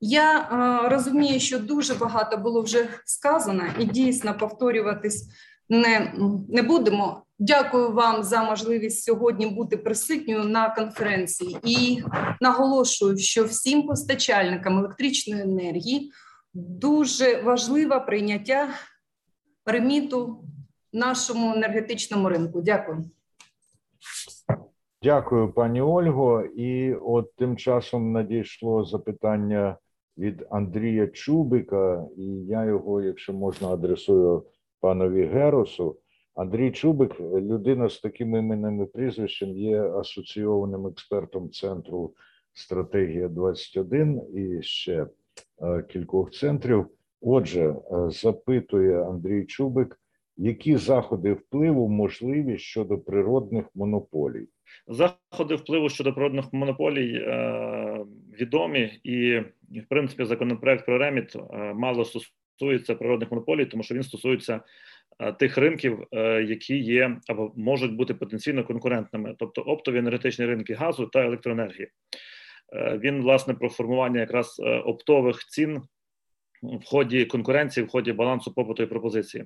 Я е, розумію, що дуже багато було вже сказано, і дійсно повторюватись не, не будемо. Дякую вам за можливість сьогодні бути присутньою на конференції і наголошую, що всім постачальникам електричної енергії дуже важливе прийняття реміту нашому енергетичному ринку. Дякую. Дякую, пані Ольго. І от тим часом надійшло запитання від Андрія Чубика, і я його, якщо можна, адресую панові Геросу. Андрій Чубик, людина з таким іменем і прізвищем, є асоційованим експертом центру стратегія 21 і ще е, кількох центрів. Отже, е, запитує Андрій Чубик, які заходи впливу можливі щодо природних монополій? Заходи впливу щодо природних монополій е, відомі, і в принципі законопроект про реміт е, мало стосується природних монополій, тому що він стосується е, тих ринків, е, які є або можуть бути потенційно конкурентними, тобто оптові енергетичні ринки газу та електроенергії. Він власне про формування якраз оптових цін в ході конкуренції, в ході балансу попиту і пропозиції.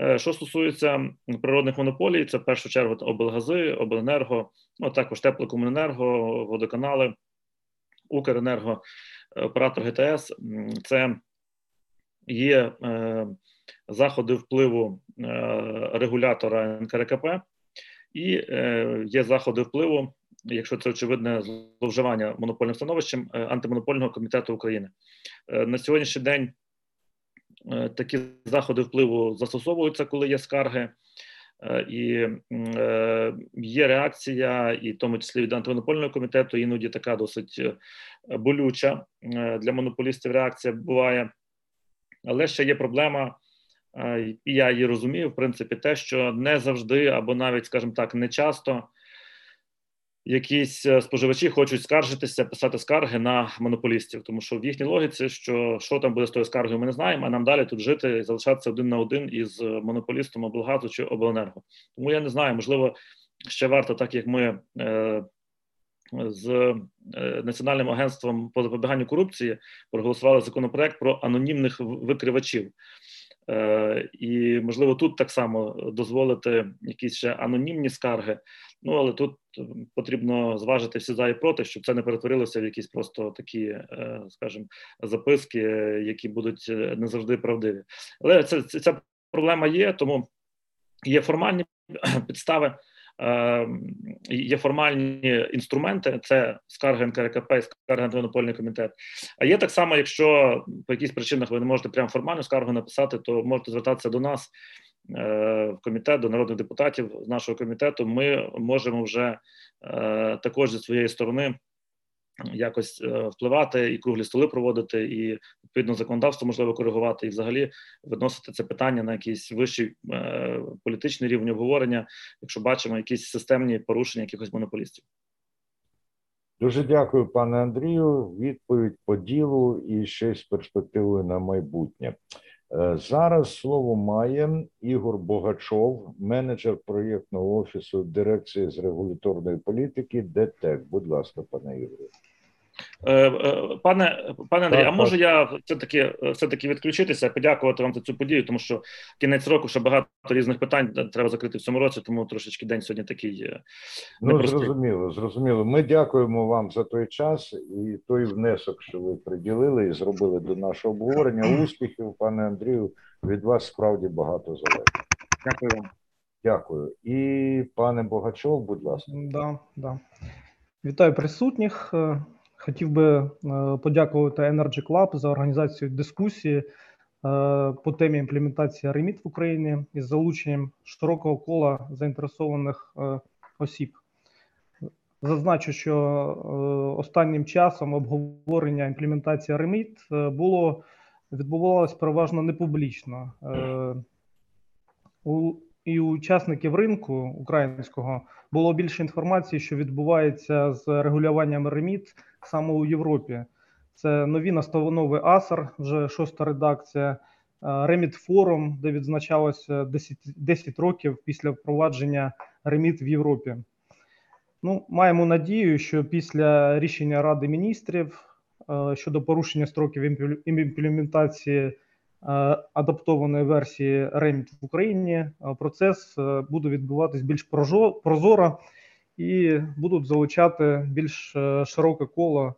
Е, що стосується природних монополій, це в першу чергу облгази, обленерго, ну також теплокомуненерго, водоканали, Укренерго, оператор ГТС. Це є е, заходи впливу е, регулятора НКРКП і е, є заходи впливу якщо це очевидне зловживання монопольним становищем е, антимонопольного комітету України е, на сьогоднішній день. Е, такі заходи впливу застосовуються, коли є скарги, і є реакція, і в тому числі від антимонопольного комітету, іноді така досить болюча для монополістів. Реакція буває, але ще є проблема, і я її розумію. В принципі, те, що не завжди, або навіть, скажімо так, не часто якісь е, споживачі хочуть скаржитися, писати скарги на монополістів, тому що в їхній логіці, що що там буде з тою скаргою, ми не знаємо. А нам далі тут жити і залишатися один на один із монополістом облгазу чи обленерго. Тому я не знаю, можливо, ще варто, так як ми е, з Національним агентством по запобіганню корупції проголосували законопроект про анонімних викривачів. І можливо тут так само дозволити якісь ще анонімні скарги. Ну але тут потрібно зважити всі за і проти, щоб це не перетворилося в якісь просто такі, скажімо, записки, які будуть не завжди правдиві. Але це ця проблема є, тому є формальні підстави. Є формальні інструменти, це скарги НКРКП, скарги антимонопольний комітет. А є так само, якщо по якихось причинах ви не можете прямо формальну скаргу написати, то можете звертатися до нас в комітет, до народних депутатів з нашого комітету. Ми можемо вже також зі своєї сторони якось е, впливати і круглі столи проводити, і відповідно законодавство можливо коригувати, і взагалі виносити це питання на якийсь вищий е, політичний рівень обговорення, якщо бачимо якісь системні порушення якихось монополістів. Дуже дякую, пане Андрію. Відповідь по ділу і ще з перспективою на майбутнє. Е, зараз слово має Ігор Богачов, менеджер проєктного офісу дирекції з регуляторної політики. ДТЕК. Будь ласка, пане Ігорю. Е, е, пане пане Андрій, а може я все таки все таки відключитися, подякувати вам за цю подію, тому що кінець року ще багато різних питань треба закрити в цьому році, тому трошечки день сьогодні такий. Е, ну зрозуміло, зрозуміло. Ми дякуємо вам за той час і той внесок, що ви приділили і зробили до нашого обговорення. Успіхів, пане Андрію, від вас справді багато залежить. Дякую вам. Дякую. І пане Богачов, будь ласка. Да, да. Вітаю присутніх. Хотів би е, подякувати Energy Club за організацію дискусії е, по темі імплементації реміт в Україні із залученням широкого кола заінтересованих е, осіб. Зазначу, що останнім часом обговорення імплементації реміт було відбувалося переважно непублічно. І у учасників ринку українського було більше інформації, що відбувається з регулюванням реміт саме у Європі. Це нові настанови АСАР, вже шоста редакція, Реміт Форум, де відзначалося 10 10 років після впровадження реміт в Європі. Ну, Маємо надію, що після рішення Ради міністрів щодо порушення строків імплементації адаптованої версії Remit в Україні процес буде відбуватись більш прозоро і будуть залучати більш е, широке коло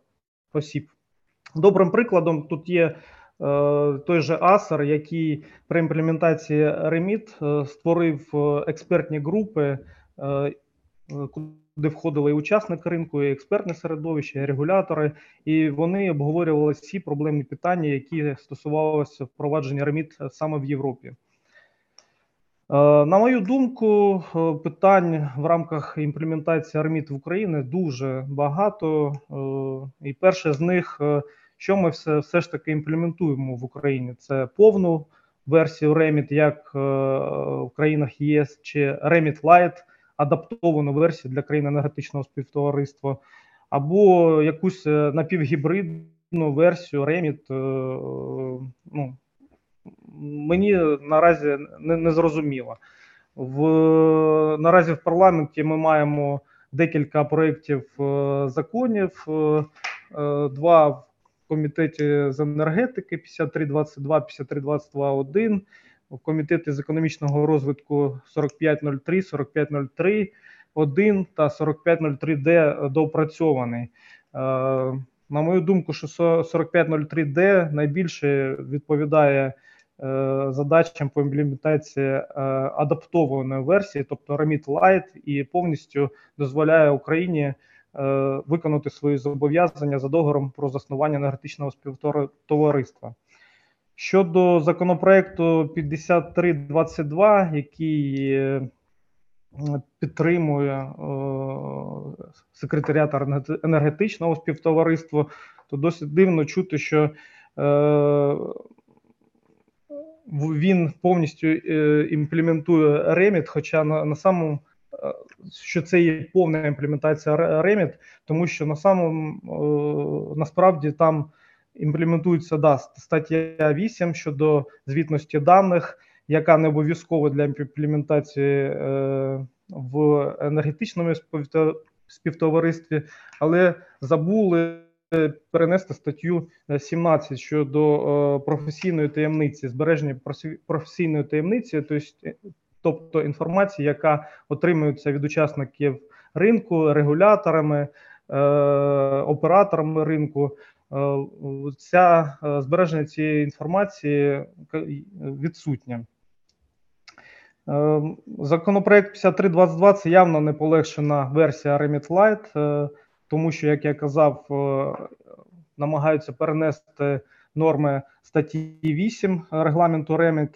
осіб. Добрим прикладом тут є. Е, той же Асер, який при імплементації Remit е, створив експертні групи, куди входили і учасники ринку, і експертне середовище, і регулятори, і вони обговорювали всі проблемні питання, які стосувалися впровадження реміт саме в Європі. Е, на мою думку, е, питань в рамках імплементації реміт в Україні дуже багато, е, і перше з них, що ми все все ж таки імплементуємо в Україні, це повну версію Remit, як в країнах ЄС, чи Remit Lite, адаптовану версію для країн енергетичного співтовариства, або якусь напівгібридну версію. Е, ну, Мені наразі не, не зрозуміло. В наразі в парламенті ми маємо декілька проєктів е, законів, два в комітеті з енергетики 5322, 5322-1, в комітеті з економічного розвитку 4503, 4503 1 та 4503D доопрацьований. Е, на мою думку, що 4503D найбільше відповідає е, задачам по імплементації е, адаптованої версії, тобто Remit Lite, і повністю дозволяє Україні виконати свої зобов'язання за договором про заснування енергетичного співтовариства. Щодо законопроекту 5322, який е, підтримує е, секретаріат енергетичного співтовариства, то досить дивно чути, що е, він повністю імплементує Remit, хоча на, на самому що це є повна імплементація Remit, тому що на самому насправді там імплементується да, стаття 8 щодо звітності даних, яка не обов'язкова для імплементації е, в енергетичному співтоваристві, але забули перенести статтю 17 щодо професійної таємниці, збереження професійної таємниці, тобто інформації, яка отримується від учасників ринку, регуляторами, операторами ринку. Ця збереження цієї інформації відсутнє. Законопроект 5322 це явно не полегшена версія Remit Lite, тому що, як я казав, намагаються перенести норми статті 8 регламенту Remit.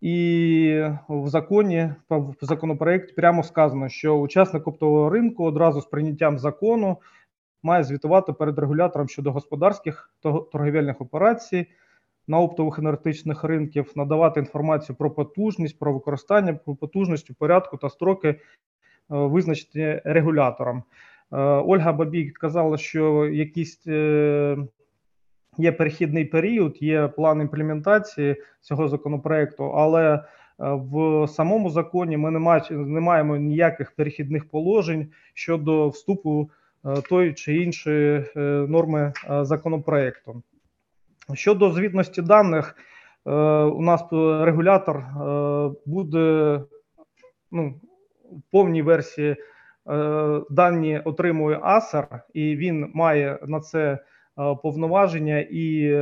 І в законі в законопроекті прямо сказано, що учасник оптового ринку одразу з прийняттям закону має звітувати перед регулятором щодо господарських торговельних операцій на оптових енергетичних ринків, надавати інформацію про потужність, про використання про потужності, порядку та строки, визначені регулятором. Ольга Бабій казала, що якісь є перехідний період, є план імплементації цього законопроекту, але в самому законі ми не маємо ніяких перехідних положень щодо вступу тої чи іншої норми законопроекту. Щодо звітності даних, у нас регулятор буде ну, в повній версії дані отримує АСЕР, і він має на це повноваження і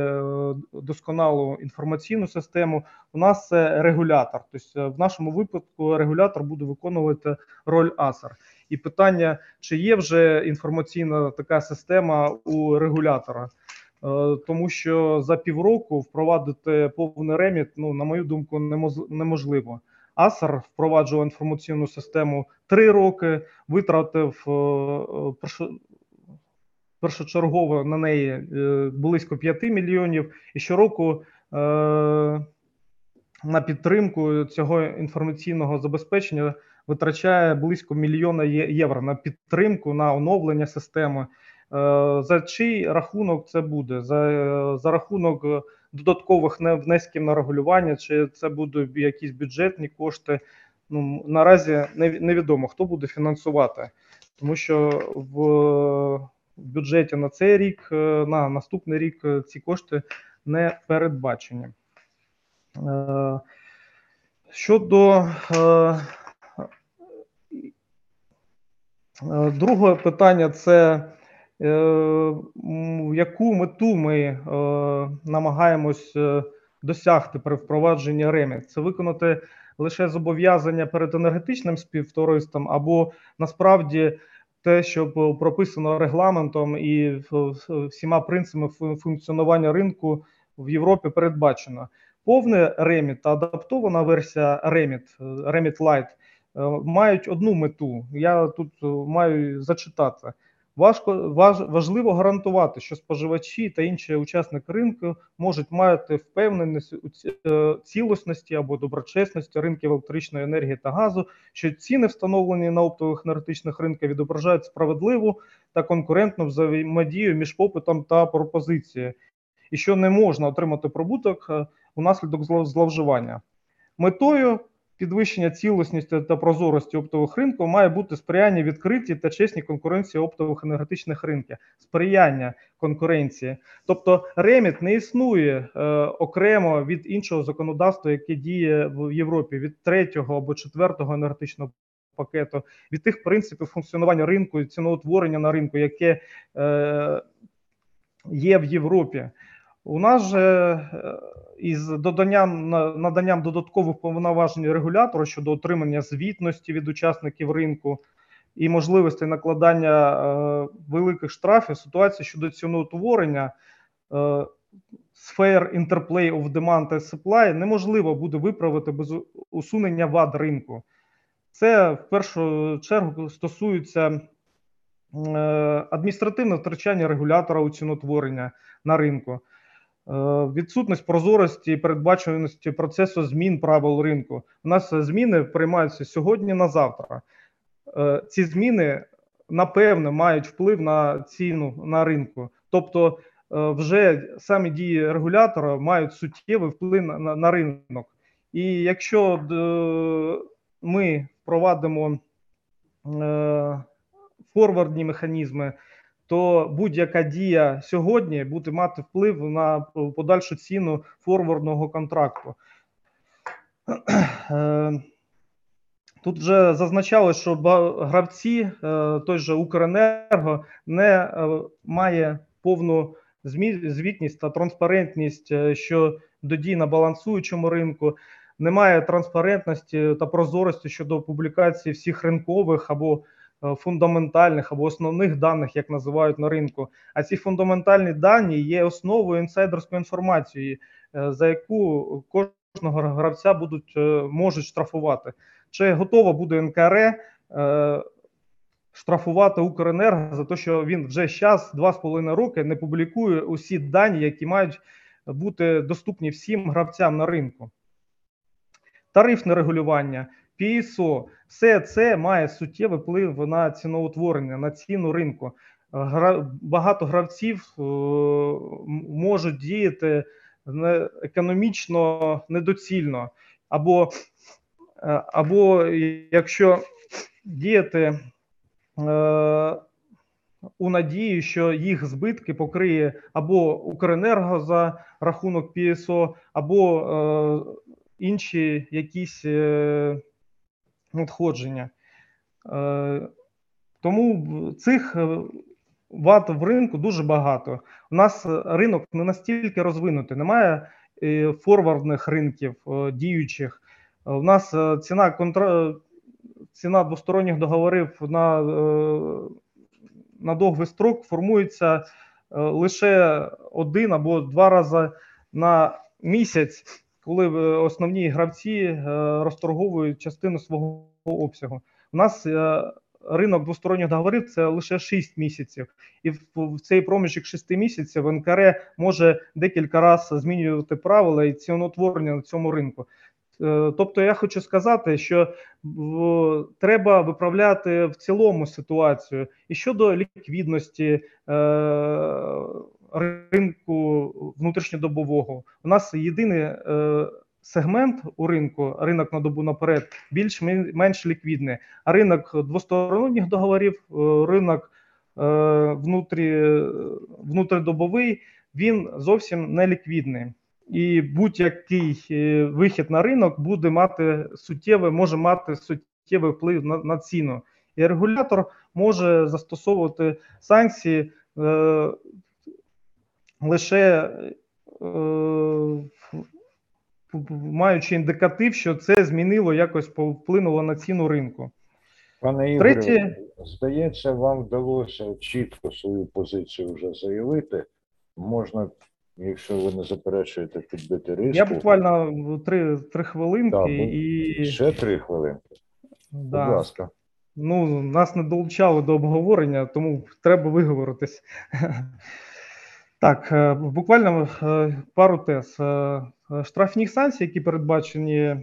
досконалу інформаційну систему. У нас це регулятор. Тобто, в нашому випадку регулятор буде виконувати роль АСЕР. І питання: чи є вже інформаційна така система у регулятора? Тому що за півроку впровадити повний реміт, ну на мою думку, неможливо. АСЕР впроваджував інформаційну систему три роки, витратив першочергово на неї близько 5 мільйонів, і щороку на підтримку цього інформаційного забезпечення витрачає близько мільйона євро на підтримку, на оновлення системи. За чий рахунок це буде? За за рахунок додаткових внесків на регулювання, чи це будуть якісь бюджетні кошти? Ну наразі невідомо хто буде фінансувати, тому що в бюджеті на цей рік, на наступний рік ці кошти не передбачені. Щодо другого питання, це яку мету ми намагаємось досягти при впровадженні ремі? Це виконати лише зобов'язання перед енергетичним співтовариством, або насправді те, що прописано регламентом і всіма принципами функціонування ринку в Європі передбачено. Повне реміт та адаптована версія Remit, Remit Lite мають одну мету. Я тут маю зачитати. Важко важ, важливо гарантувати, що споживачі та інші учасники ринку можуть мати впевненість у цілісності або доброчесності ринків електричної енергії та газу, що ціни, встановлені на оптових енергетичних ринках, відображають справедливу та конкурентну взаємодію між попитом та пропозицією, і що не можна отримати прибуток унаслідок зловживання. Метою підвищення цілісності та прозорості оптових ринків має бути сприяння відкритій та чесній конкуренції оптових енергетичних ринків, сприяння конкуренції. Тобто реміт не існує е, окремо від іншого законодавства, яке діє в Європі, від третього або четвертого енергетичного пакету, від тих принципів функціонування ринку і ціноутворення на ринку, яке е, є в Європі. У нас же із доданням наданням додаткових повноважень регулятора щодо отримання звітності від учасників ринку і можливості накладання е, великих штрафів, ситуація щодо ціноутворення е, сфер interplay of demand and supply неможливо буде виправити без усунення вад ринку. Це в першу чергу стосується е, адміністративного втрачання регулятора у ціноутворення на ринку. Е, відсутність прозорості і передбачуваності процесу змін правил ринку. У нас зміни приймаються сьогодні на завтра. Е, ці зміни напевно мають вплив на ціну на ринку. Тобто, е, вже самі дії регулятора мають суттєвий вплив на, на ринок. І якщо ми впровадимо форвардні механізми, то будь-яка дія сьогодні буде мати вплив на подальшу ціну форвардного контракту. Тут вже зазначали, що гравці, той же Укренерго, не має повну звітність та транспарентність що до дій на балансуючому ринку. Немає транспарентності та прозорості щодо публікації всіх ринкових або фундаментальних або основних даних, як називають на ринку. А ці фундаментальні дані є основою інсайдерської інформації, за яку кожного гравця будуть можуть штрафувати. Чи готова буде НКРЕ штрафувати Укренерго за те, що він вже зараз, два з половиною роки, не публікує усі дані, які мають бути доступні всім гравцям на ринку. Тарифне регулювання, PSO, все це має суттєвий вплив на ціноутворення, на ціну ринку. Багато гравців можуть діяти економічно недоцільно, або, або якщо діяти у надії, що їх збитки покриє або Укренерго за рахунок ПСО, або е, інші якісь е, надходження. Е, тому цих ват в ринку дуже багато. У нас ринок не настільки розвинутий, немає форвардних ринків діючих. У нас ціна контра ціна двосторонніх договорів на е, на довгий строк формується е, лише один або два рази на місяць, коли основні гравці розторговують частину свого обсягу. У нас ринок двосторонніх договорів це лише 6 місяців, і в цей проміжок 6 місяців НКР може декілька разів змінювати правила і ціноутворення на цьому ринку. Е, тобто, я хочу сказати, що треба виправляти в цілому ситуацію і щодо ліквідності е, ринку внутрішньодобового. У нас єдиний е, сегмент у ринку, ринок на добу наперед, більш-менш ліквідний. А ринок двосторонніх договорів, ринок внутрі, внутрідобовий, він зовсім не ліквідний і будь-який е, вихід на ринок буде мати суттєвий, може мати суттєвий вплив на, на ціну. І регулятор може застосовувати санкції е, лише е, маючи індикатив, що це змінило якось вплинуло на ціну ринку. Пане Ігорю, Третє... здається, вам вдалося чітко свою позицію вже заявити. Можна Якщо ви не заперечуєте підбити риску. Я буквально три три хвилинки да, і. Ще три хвилинки. Да. Будь ласка. Ну, нас не долучали до обговорення, тому треба виговоритись. Так, е, буквально е, пару тез. Е, штрафні санкції, які передбачені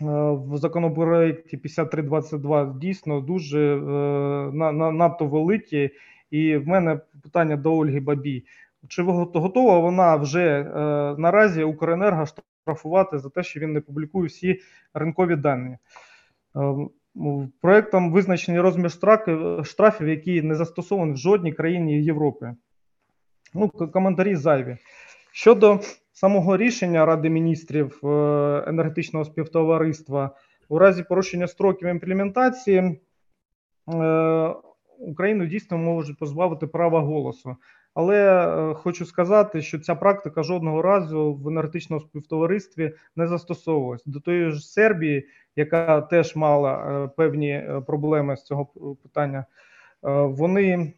в законопроекті 5322, дійсно дуже надто великі. І в мене питання до Ольги Бабій. Чи готова вона вже наразі Укренерго штрафувати за те, що він не публікує всі ринкові дані? Проектом визначений розмір штрафів, які не застосовані в жодній країні Європи. Ну, коментарі зайві. Щодо самого рішення Ради міністрів е, енергетичного співтовариства, у разі порушення строків імплементації е, Україну дійсно можуть позбавити права голосу. Але е, хочу сказати, що ця практика жодного разу в енергетичному співтоваристві не застосовувалась до тої ж Сербії, яка теж мала певні проблеми з цього питання. Вони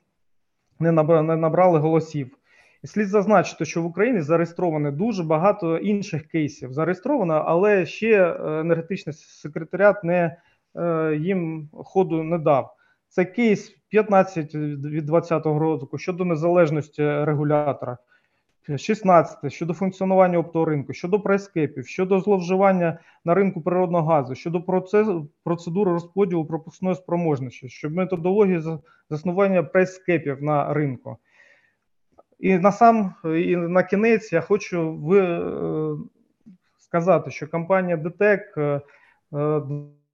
не набрали голосів. Слід зазначити, що в Україні зареєстровано дуже багато інших кейсів. Зареєстровано, але ще енергетичний секретаріат не їм ходу не дав. Це кейс 15 від 2020 року щодо незалежності регулятора, 16 щодо функціонування оптового ринку, щодо прайскепів, щодо зловживання на ринку природного газу, щодо процесу, процедури розподілу пропускної спроможності, щоб методології заснування прайскепів на ринку. І на сам і на кінець я хочу ви, е, сказати, що компанія ДТЕК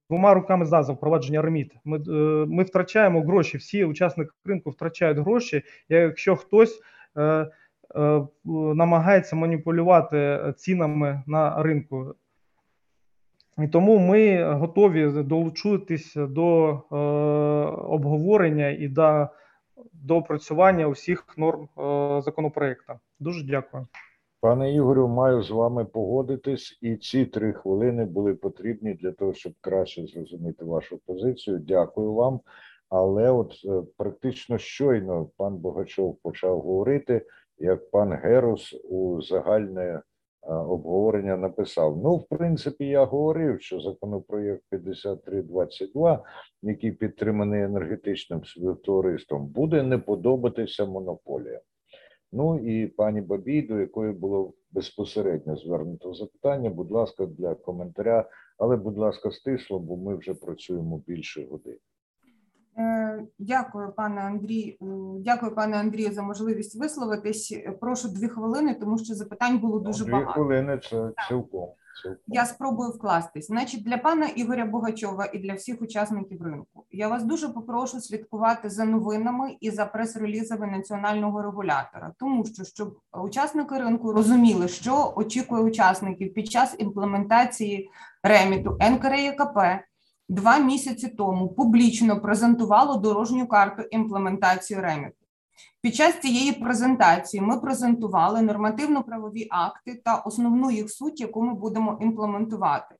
двома руками за впровадження реміт. Ми ми втрачаємо гроші. Всі учасники ринку втрачають гроші. Якщо хтось е, е, намагається маніпулювати цінами на ринку. І тому ми готові долучитись до е, обговорення і до до опрацювання усіх норм е, законопроекту. Дуже дякую. Пане Ігорю, маю з вами погодитись, і ці три хвилини були потрібні для того, щоб краще зрозуміти вашу позицію. Дякую вам. Але, от е, практично щойно пан Богачов почав говорити, як пан Герус у загальне обговорення написав. Ну, в принципі, я говорив, що законопроєкт 5322, який підтриманий енергетичним співтовариством, буде не подобатися монополіям. Ну і пані Бабій, до якої було безпосередньо звернуто запитання, будь ласка, для коментаря, але, будь ласка, стисло, бо ми вже працюємо більше годин. Е, дякую, пане Андрій. Дякую, пане Андрію, за можливість висловитись. Прошу дві хвилини, тому що запитань було ну, дуже дві багато. Дві хвилини це цілком. Я спробую вкластись. Значить, для пана Ігоря Богачова і для всіх учасників ринку. Я вас дуже попрошу слідкувати за новинами і за прес-релізами національного регулятора, тому що щоб учасники ринку розуміли, що очікує учасників під час імплементації реміту НКРЄКП два місяці тому публічно презентувало дорожню карту імплементації реміту. Під час цієї презентації ми презентували нормативно-правові акти та основну їх суть, яку ми будемо імплементувати.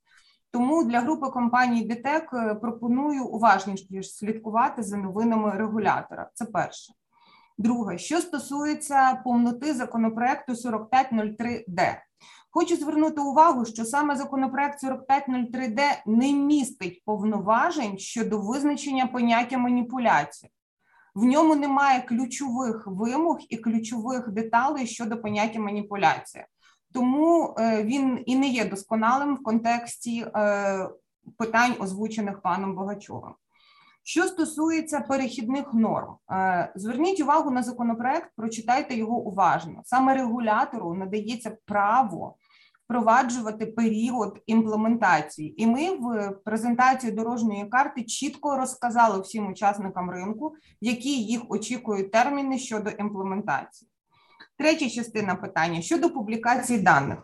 Тому для групи компаній ДТЕК пропоную уважніше слідкувати за новинами регулятора. Це перше. Друге, що стосується повноти законопроекту 4503Д, Хочу звернути увагу, що саме законопроект 4503Д не містить повноважень щодо визначення поняття маніпуляції. В ньому немає ключових вимог і ключових деталей щодо поняття маніпуляція. Тому е, він і не є досконалим в контексті е, питань, озвучених паном Богачовим. Що стосується перехідних норм, е, зверніть увагу на законопроект, прочитайте його уважно. Саме регулятору надається право впроваджувати період імплементації. І ми в презентації дорожньої карти чітко розказали всім учасникам ринку, які їх очікують терміни щодо імплементації. Третя частина питання щодо публікації даних.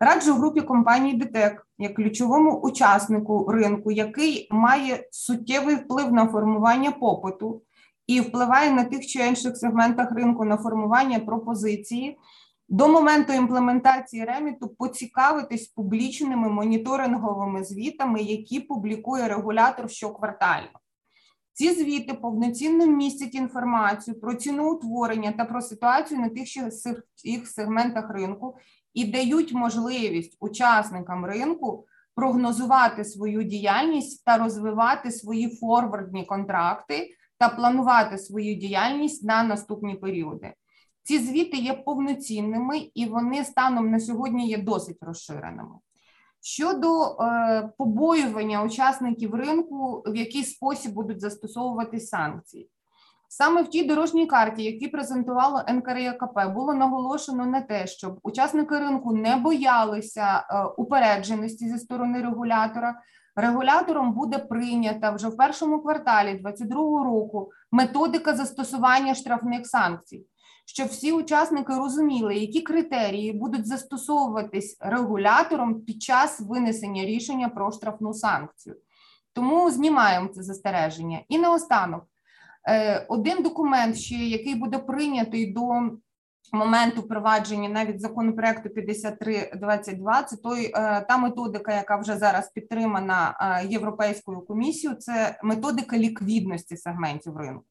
Раджу групі компанії ДТЕК як ключовому учаснику ринку, який має суттєвий вплив на формування попиту і впливає на тих чи інших сегментах ринку на формування пропозиції до моменту імплементації реміту поцікавитись публічними моніторинговими звітами, які публікує регулятор щоквартально. Ці звіти повноцінно містять інформацію про ціноутворення та про ситуацію на тих їх сегментах ринку і дають можливість учасникам ринку прогнозувати свою діяльність та розвивати свої форвардні контракти та планувати свою діяльність на наступні періоди. Ці звіти є повноцінними і вони станом на сьогодні є досить розширеними. Щодо е, побоювання учасників ринку, в який спосіб будуть застосовувати санкції, саме в тій дорожній карті, які презентувало НКРЄКП, було наголошено на те, щоб учасники ринку не боялися е, упередженості зі сторони регулятора. Регулятором буде прийнята вже в першому кварталі 2022 року методика застосування штрафних санкцій щоб всі учасники розуміли, які критерії будуть застосовуватись регулятором під час винесення рішення про штрафну санкцію. Тому знімаємо це застереження. І наостанок, е, один документ, ще який буде прийнятий до моменту впровадження навіть законопроекту 5322, це той е, та методика, яка вже зараз підтримана е, Європейською комісією, це методика ліквідності сегментів ринку.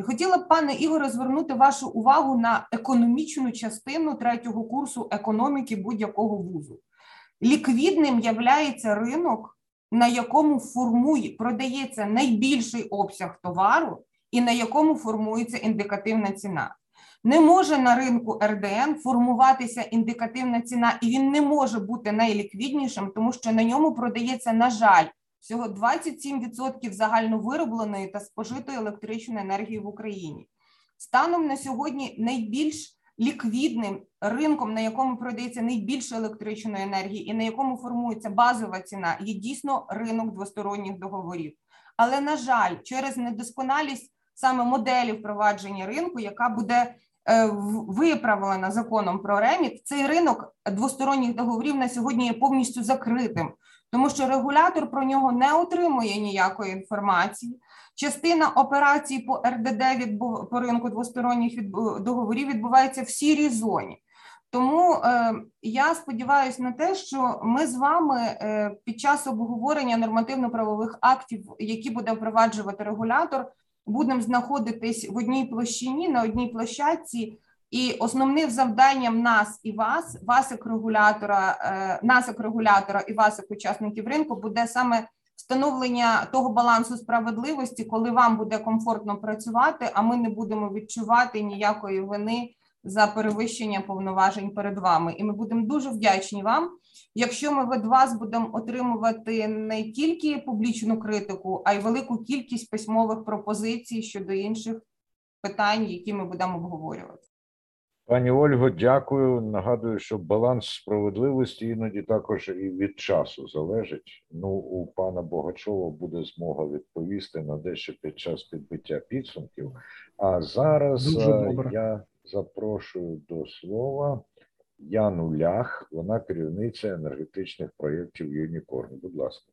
І хотіла б, пане Ігоре, звернути вашу увагу на економічну частину третього курсу економіки будь-якого вузу. Ліквідним являється ринок, на якому формує, продається найбільший обсяг товару і на якому формується індикативна ціна. Не може на ринку РДН формуватися індикативна ціна, і він не може бути найліквіднішим, тому що на ньому продається, на жаль, всього 27% загальновиробленої та спожитої електричної енергії в Україні. Станом на сьогодні найбільш ліквідним ринком, на якому продається найбільше електричної енергії, і на якому формується базова ціна, є дійсно ринок двосторонніх договорів. Але на жаль, через недосконалість саме моделі впровадження ринку, яка буде е, виправлена законом про реміт, цей ринок двосторонніх договорів на сьогодні є повністю закритим, тому що регулятор про нього не отримує ніякої інформації. Частина операцій по РДД від по ринку двосторонніх договорів відбувається в сірій зоні. Тому е, я сподіваюся на те, що ми з вами е, під час обговорення нормативно-правових актів, які буде впроваджувати регулятор, будемо знаходитись в одній площині на одній площадці. І основним завданням нас і вас, вас як регулятора, е, нас як регулятора і вас як учасників ринку, буде саме встановлення того балансу справедливості, коли вам буде комфортно працювати, а ми не будемо відчувати ніякої вини за перевищення повноважень перед вами. І ми будемо дуже вдячні вам, якщо ми від вас будемо отримувати не тільки публічну критику, а й велику кількість письмових пропозицій щодо інших питань, які ми будемо обговорювати. Пані Ольго, дякую. Нагадую, що баланс справедливості іноді також і від часу залежить. Ну, у пана Богачова буде змога відповісти на дещо під час підбиття підсумків. А зараз е, я запрошую до слова Яну Лях, вона керівниця енергетичних проєктів Юнікорн. Будь ласка.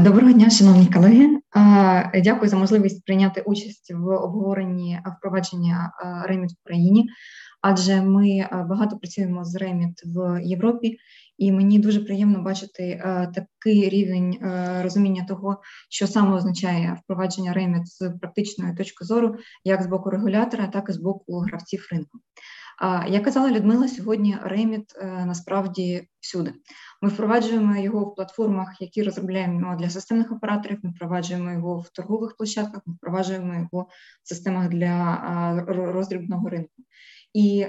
Доброго дня, шановні колеги. Дякую за можливість прийняти участь в обговоренні впровадження реміт в Україні, адже ми багато працюємо з реміт в Європі, і мені дуже приємно бачити такий рівень розуміння того, що саме означає впровадження реміт з практичної точки зору, як з боку регулятора, так і з боку гравців ринку. Як казала Людмила, сьогодні реміт насправді всюди. Ми впроваджуємо його в платформах, які розробляємо для системних операторів. Ми впроваджуємо його в торгових площадках, ми впроваджуємо його в системах для роздрібного ринку. І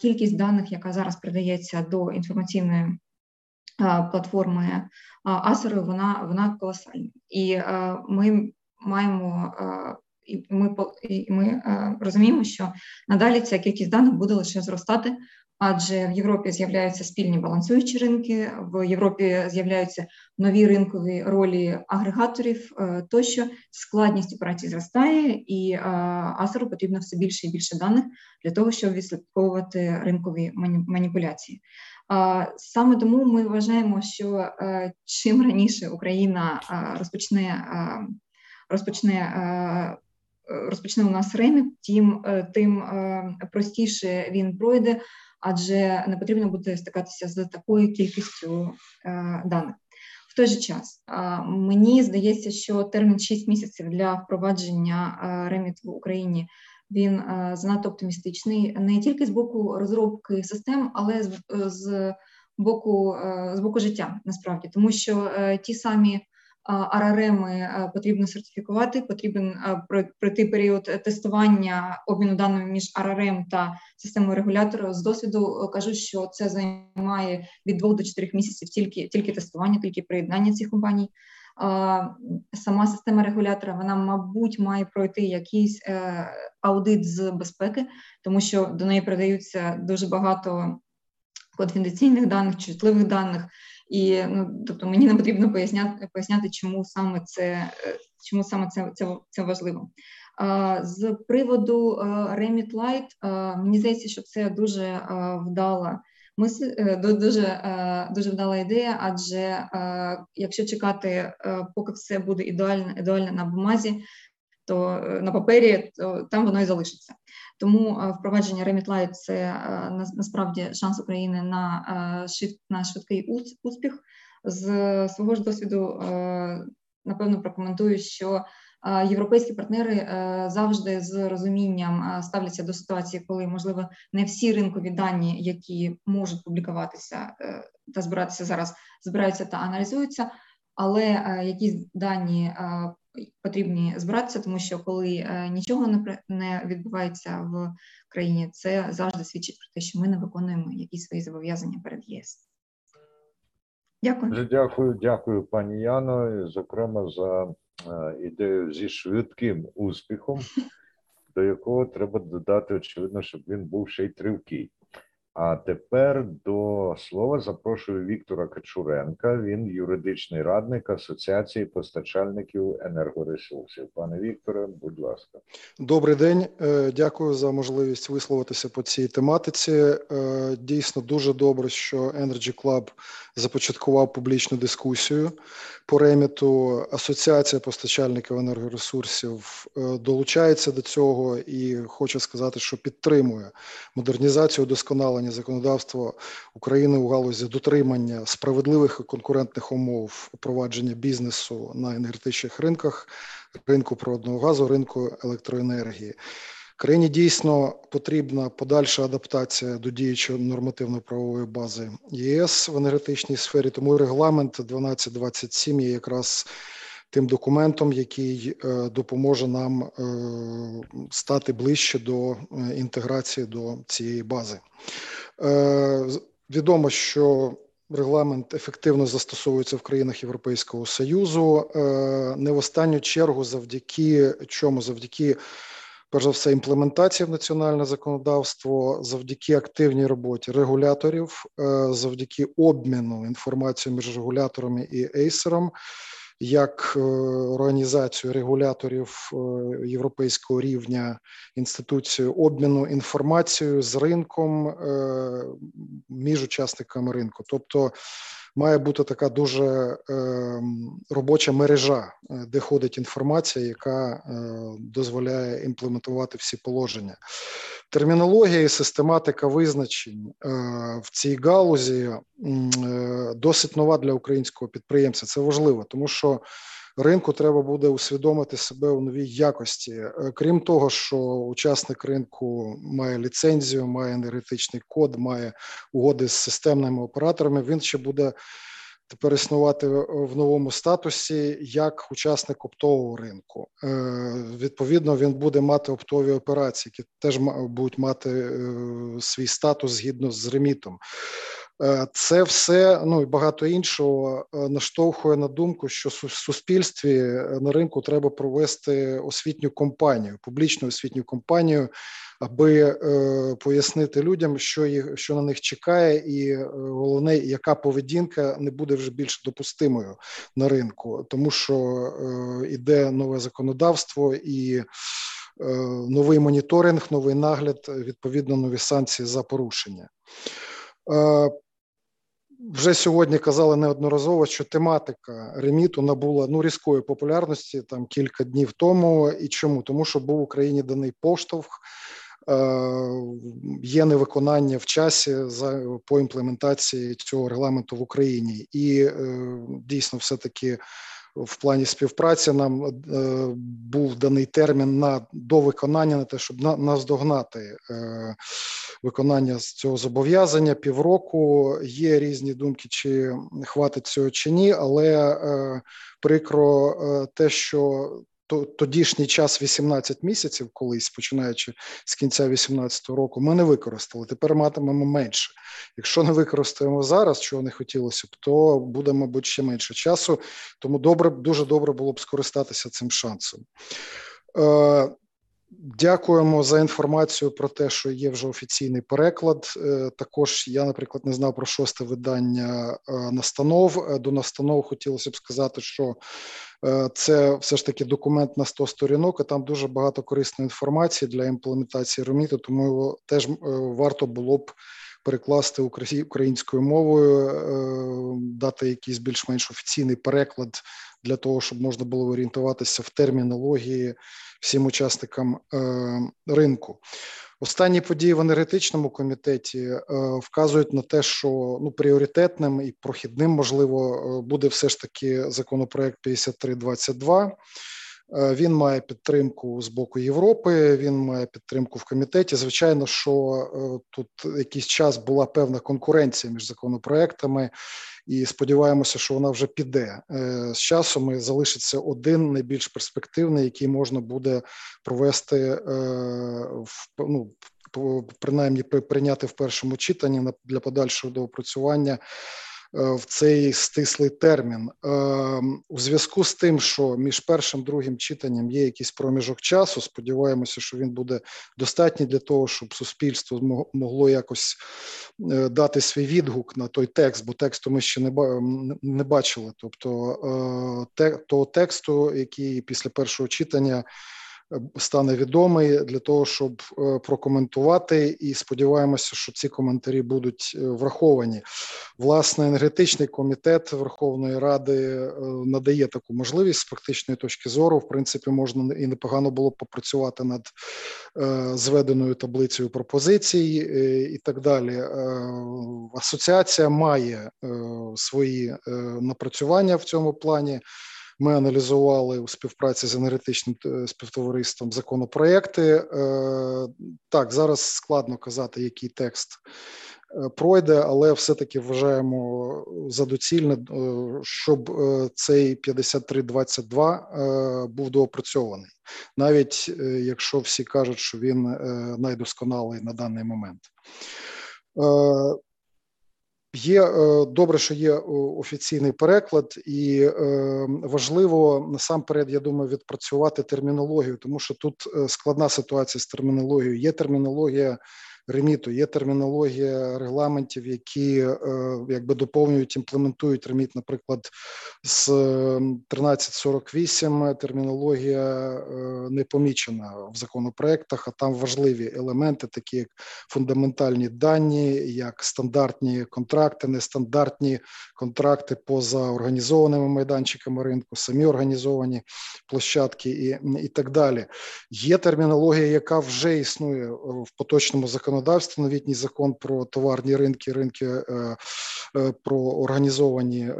кількість даних, яка зараз придається до інформаційної платформи Асеру, вона вона колосальна. І ми маємо і ми і ми е, розуміємо, що надалі ця кількість даних буде лише зростати, адже в Європі з'являються спільні балансуючі ринки, в Європі з'являються нові ринкові ролі агрегаторів. Е, тощо складність операцій зростає, і е, Асеру потрібно все більше і більше даних для того, щоб відслідковувати ринкові маніпуляції. Саме тому ми вважаємо, що чим раніше Україна розпочне розпочне розпочне у нас реміт, тим е, тим е, простіше він пройде, адже не потрібно буде стикатися з такою кількістю е, даних. В той же час мені здається, що термін 6 місяців для впровадження реміт в Україні він занадто оптимістичний не тільки з боку розробки систем, але з, з боку з боку життя насправді, тому що ті самі АРРМи потрібно сертифікувати, потрібен пройти період тестування обміну даними між АРРМ та системою регулятора. З досвіду кажу, що це займає від двох до чотирьох місяців тільки тільки тестування, тільки приєднання цих компаній. Сама система регулятора, вона, мабуть, має пройти якийсь е, аудит з безпеки, тому що до неї передаються дуже багато конфіденційних даних, чутливих даних. І ну, тобто мені не потрібно поясняти, поясняти, чому саме це е, чому саме це це, це важливо. З приводу е, Remit Light, мені здається, що це дуже вдала мисль, е, дуже дуже вдала ідея, адже якщо чекати, поки все буде ідеально ідеально на бумазі, то на папері то там воно і залишиться. Тому е, впровадження Remit це е, насправді шанс України на е, на швидкий успіх. З свого ж досвіду напевно прокоментую, що європейські партнери завжди з розумінням ставляться до ситуації, коли можливо не всі ринкові дані, які можуть публікуватися та збиратися зараз, збираються та аналізуються, але якісь дані потрібні збиратися, тому що коли е, нічого не відбувається в країні, це завжди свідчить про те, що ми не виконуємо якісь свої зобов'язання перед ЄС. Дякую. Дякую, дякую, пані Яно, зокрема за е, ідею зі швидким успіхом. до якого треба додати, очевидно, щоб він був ще й тривкий. А тепер до слова запрошую Віктора Качуренка. Він юридичний радник Асоціації постачальників енергоресурсів. Пане Вікторе, будь ласка, добрий день. Е, дякую за можливість висловитися по цій тематиці. Е, дійсно дуже добре, що Energy Club започаткував публічну дискусію по реміту. Асоціація постачальників енергоресурсів е, долучається до цього і хочу сказати, що підтримує модернізацію удосконалення законодавства України у галузі дотримання справедливих і конкурентних умов провадження бізнесу на енергетичних ринках, ринку природного газу, ринку електроенергії. Країні дійсно потрібна подальша адаптація до діючої нормативно-правової бази ЄС в енергетичній сфері. Тому регламент 1227 є якраз тим документом, який е, допоможе нам е, стати ближче до е, інтеграції до цієї бази. Відомо, що регламент ефективно застосовується в країнах Європейського Союзу, не в останню чергу, завдяки чому завдяки. Перш за все, імплементації в національне законодавство завдяки активній роботі регуляторів, завдяки обміну інформацією між регуляторами і ейсером, як е, організацію регуляторів е, європейського рівня інституцію обміну інформацією з ринком е, між учасниками ринку, тобто має бути така дуже робоча мережа, де ходить інформація, яка дозволяє імплементувати всі положення. Термінологія і систематика визначень е, в цій галузі е, досить нова для українського підприємця. Це важливо, тому що ринку треба буде усвідомити себе у новій якості. Е, крім того, що учасник ринку має ліцензію, має енергетичний код, має угоди з системними операторами. Він ще буде тепер існувати в новому статусі як учасник оптового ринку. Е, відповідно, він буде мати оптові операції, які теж будуть мати е, свій статус згідно з ремітом. Е, це все ну і багато іншого наштовхує на думку, що в суспільстві на ринку треба провести освітню компанію, публічну освітню компанію аби е, пояснити людям, що їх що на них чекає, і е, головне, яка поведінка не буде вже більш допустимою на ринку, тому що е, іде нове законодавство і. Е, новий моніторинг, новий нагляд, відповідно, нові санкції за порушення. Вже сьогодні казали неодноразово, що тематика реміту набула ну різкої популярності там кілька днів тому. І чому? Тому що був в Україні даний поштовх Е, є невиконання в часі за по імплементації цього регламенту в Україні, і е, дійсно, все таки. В плані співпраці нам е, був даний термін на до виконання на те, щоб на, наздогнати виконання цього зобов'язання півроку. Є різні думки, чи хватить цього чи ні, але е, прикро е, те, що тодішній час 18 місяців, колись починаючи з кінця 18 року, ми не використали. Тепер матимемо менше. Якщо не використаємо зараз, чого не хотілося б, то буде, мабуть, ще менше часу. Тому добре, дуже добре було б скористатися цим шансом. Дякуємо за інформацію про те, що є вже офіційний переклад. Е, також я, наприклад, не знав про шосте видання е, настанов. Е, до настанов хотілося б сказати, що це все ж таки документ на 100 сторінок. а Там дуже багато корисної інформації для імплементації реміту, тому його теж варто було б перекласти українською мовою, дати якийсь більш-менш офіційний переклад для того, щоб можна було орієнтуватися в термінології всім учасникам е, ринку. Останні події в енергетичному комітеті е, вказують на те, що ну пріоритетним і прохідним можливо е, буде все ж таки законопроект 5322. Він має підтримку з боку Європи. Він має підтримку в комітеті. Звичайно, що тут якийсь час була певна конкуренція між законопроектами і сподіваємося, що вона вже піде е, з часом. і Залишиться один найбільш перспективний, який можна буде провести е, в ну, принаймні прийняти в першому читанні для подальшого доопрацювання. В цей стислий термін. У зв'язку з тим, що між першим і другим читанням є якийсь проміжок часу. Сподіваємося, що він буде достатній для того, щоб суспільство могло якось дати свій відгук на той текст, бо тексту ми ще не бачили. Тобто того тексту, який після першого читання стане відомий для того, щоб е, прокоментувати, і сподіваємося, що ці коментарі будуть е, враховані. Власне, енергетичний комітет Верховної Ради е, надає таку можливість з практичної точки зору. В принципі, можна і непогано було б попрацювати над зведеною таблицею пропозицій і так далі. Асоціація має свої напрацювання в цьому плані. Ми аналізували у співпраці з енергетичним е, співтовариством законопроекти. Е, так, зараз складно казати, який текст е, пройде, але все-таки вважаємо за доцільне, щоб цей 5322 був доопрацьований, навіть якщо всі кажуть, що він найдосконалий на даний момент. Є е, добре, що є е, офіційний переклад, і е, важливо насамперед, я думаю, відпрацювати термінологію, тому що тут складна ситуація з термінологією. Є термінологія реміту. Є термінологія регламентів, які е, якби доповнюють, імплементують реміт, наприклад, з 1348 термінологія е, не помічена в законопроектах, а там важливі елементи, такі як фундаментальні дані, як стандартні контракти, нестандартні контракти поза організованими майданчиками ринку, самі організовані площадки і, і так далі. Є термінологія, яка вже існує в поточному законодавстві, законодавстві, новітній закон про товарні ринки, ринки е, е, про організовані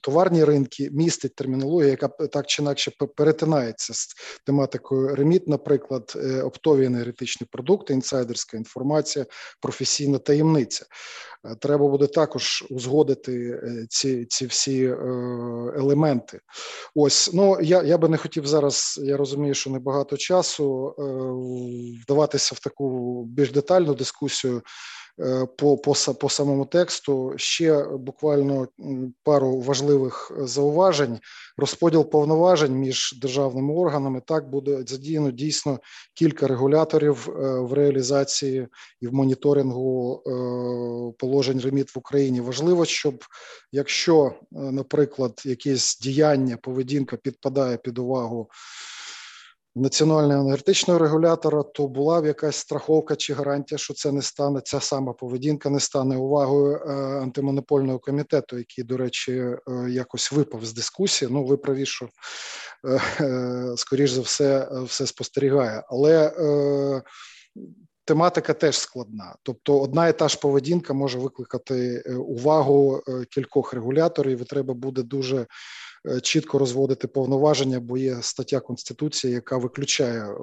товарні ринки, містить термінологію, яка так чи інакше перетинається з тематикою реміт, наприклад, е, оптові енергетичні продукти, інсайдерська інформація, професійна таємниця. Треба буде також узгодити ці ці всі елементи. Ось ну я я би не хотів зараз. Я розумію, що небагато часу вдаватися в таку більш детальну дискусію е, по по, по самому тексту. Ще буквально пару важливих зауважень. Розподіл повноважень між державними органами так буде задіяно дійсно кілька регуляторів е, в реалізації і в моніторингу е, положень реміт в Україні. Важливо, щоб якщо, наприклад, якесь діяння поведінка підпадає під увагу національного енергетичного регулятора, то була б якась страховка чи гарантія, що це не стане ця сама поведінка, не стане увагою е, антимонопольного комітету, який, до речі, е, якось випав з дискусії. Ну, ви праві, що е, скоріш за все, все спостерігає, але. Тематика теж складна, тобто одна і та ж поведінка може викликати увагу кількох регуляторів. і Треба буде дуже чітко розводити повноваження, бо є стаття конституції, яка виключає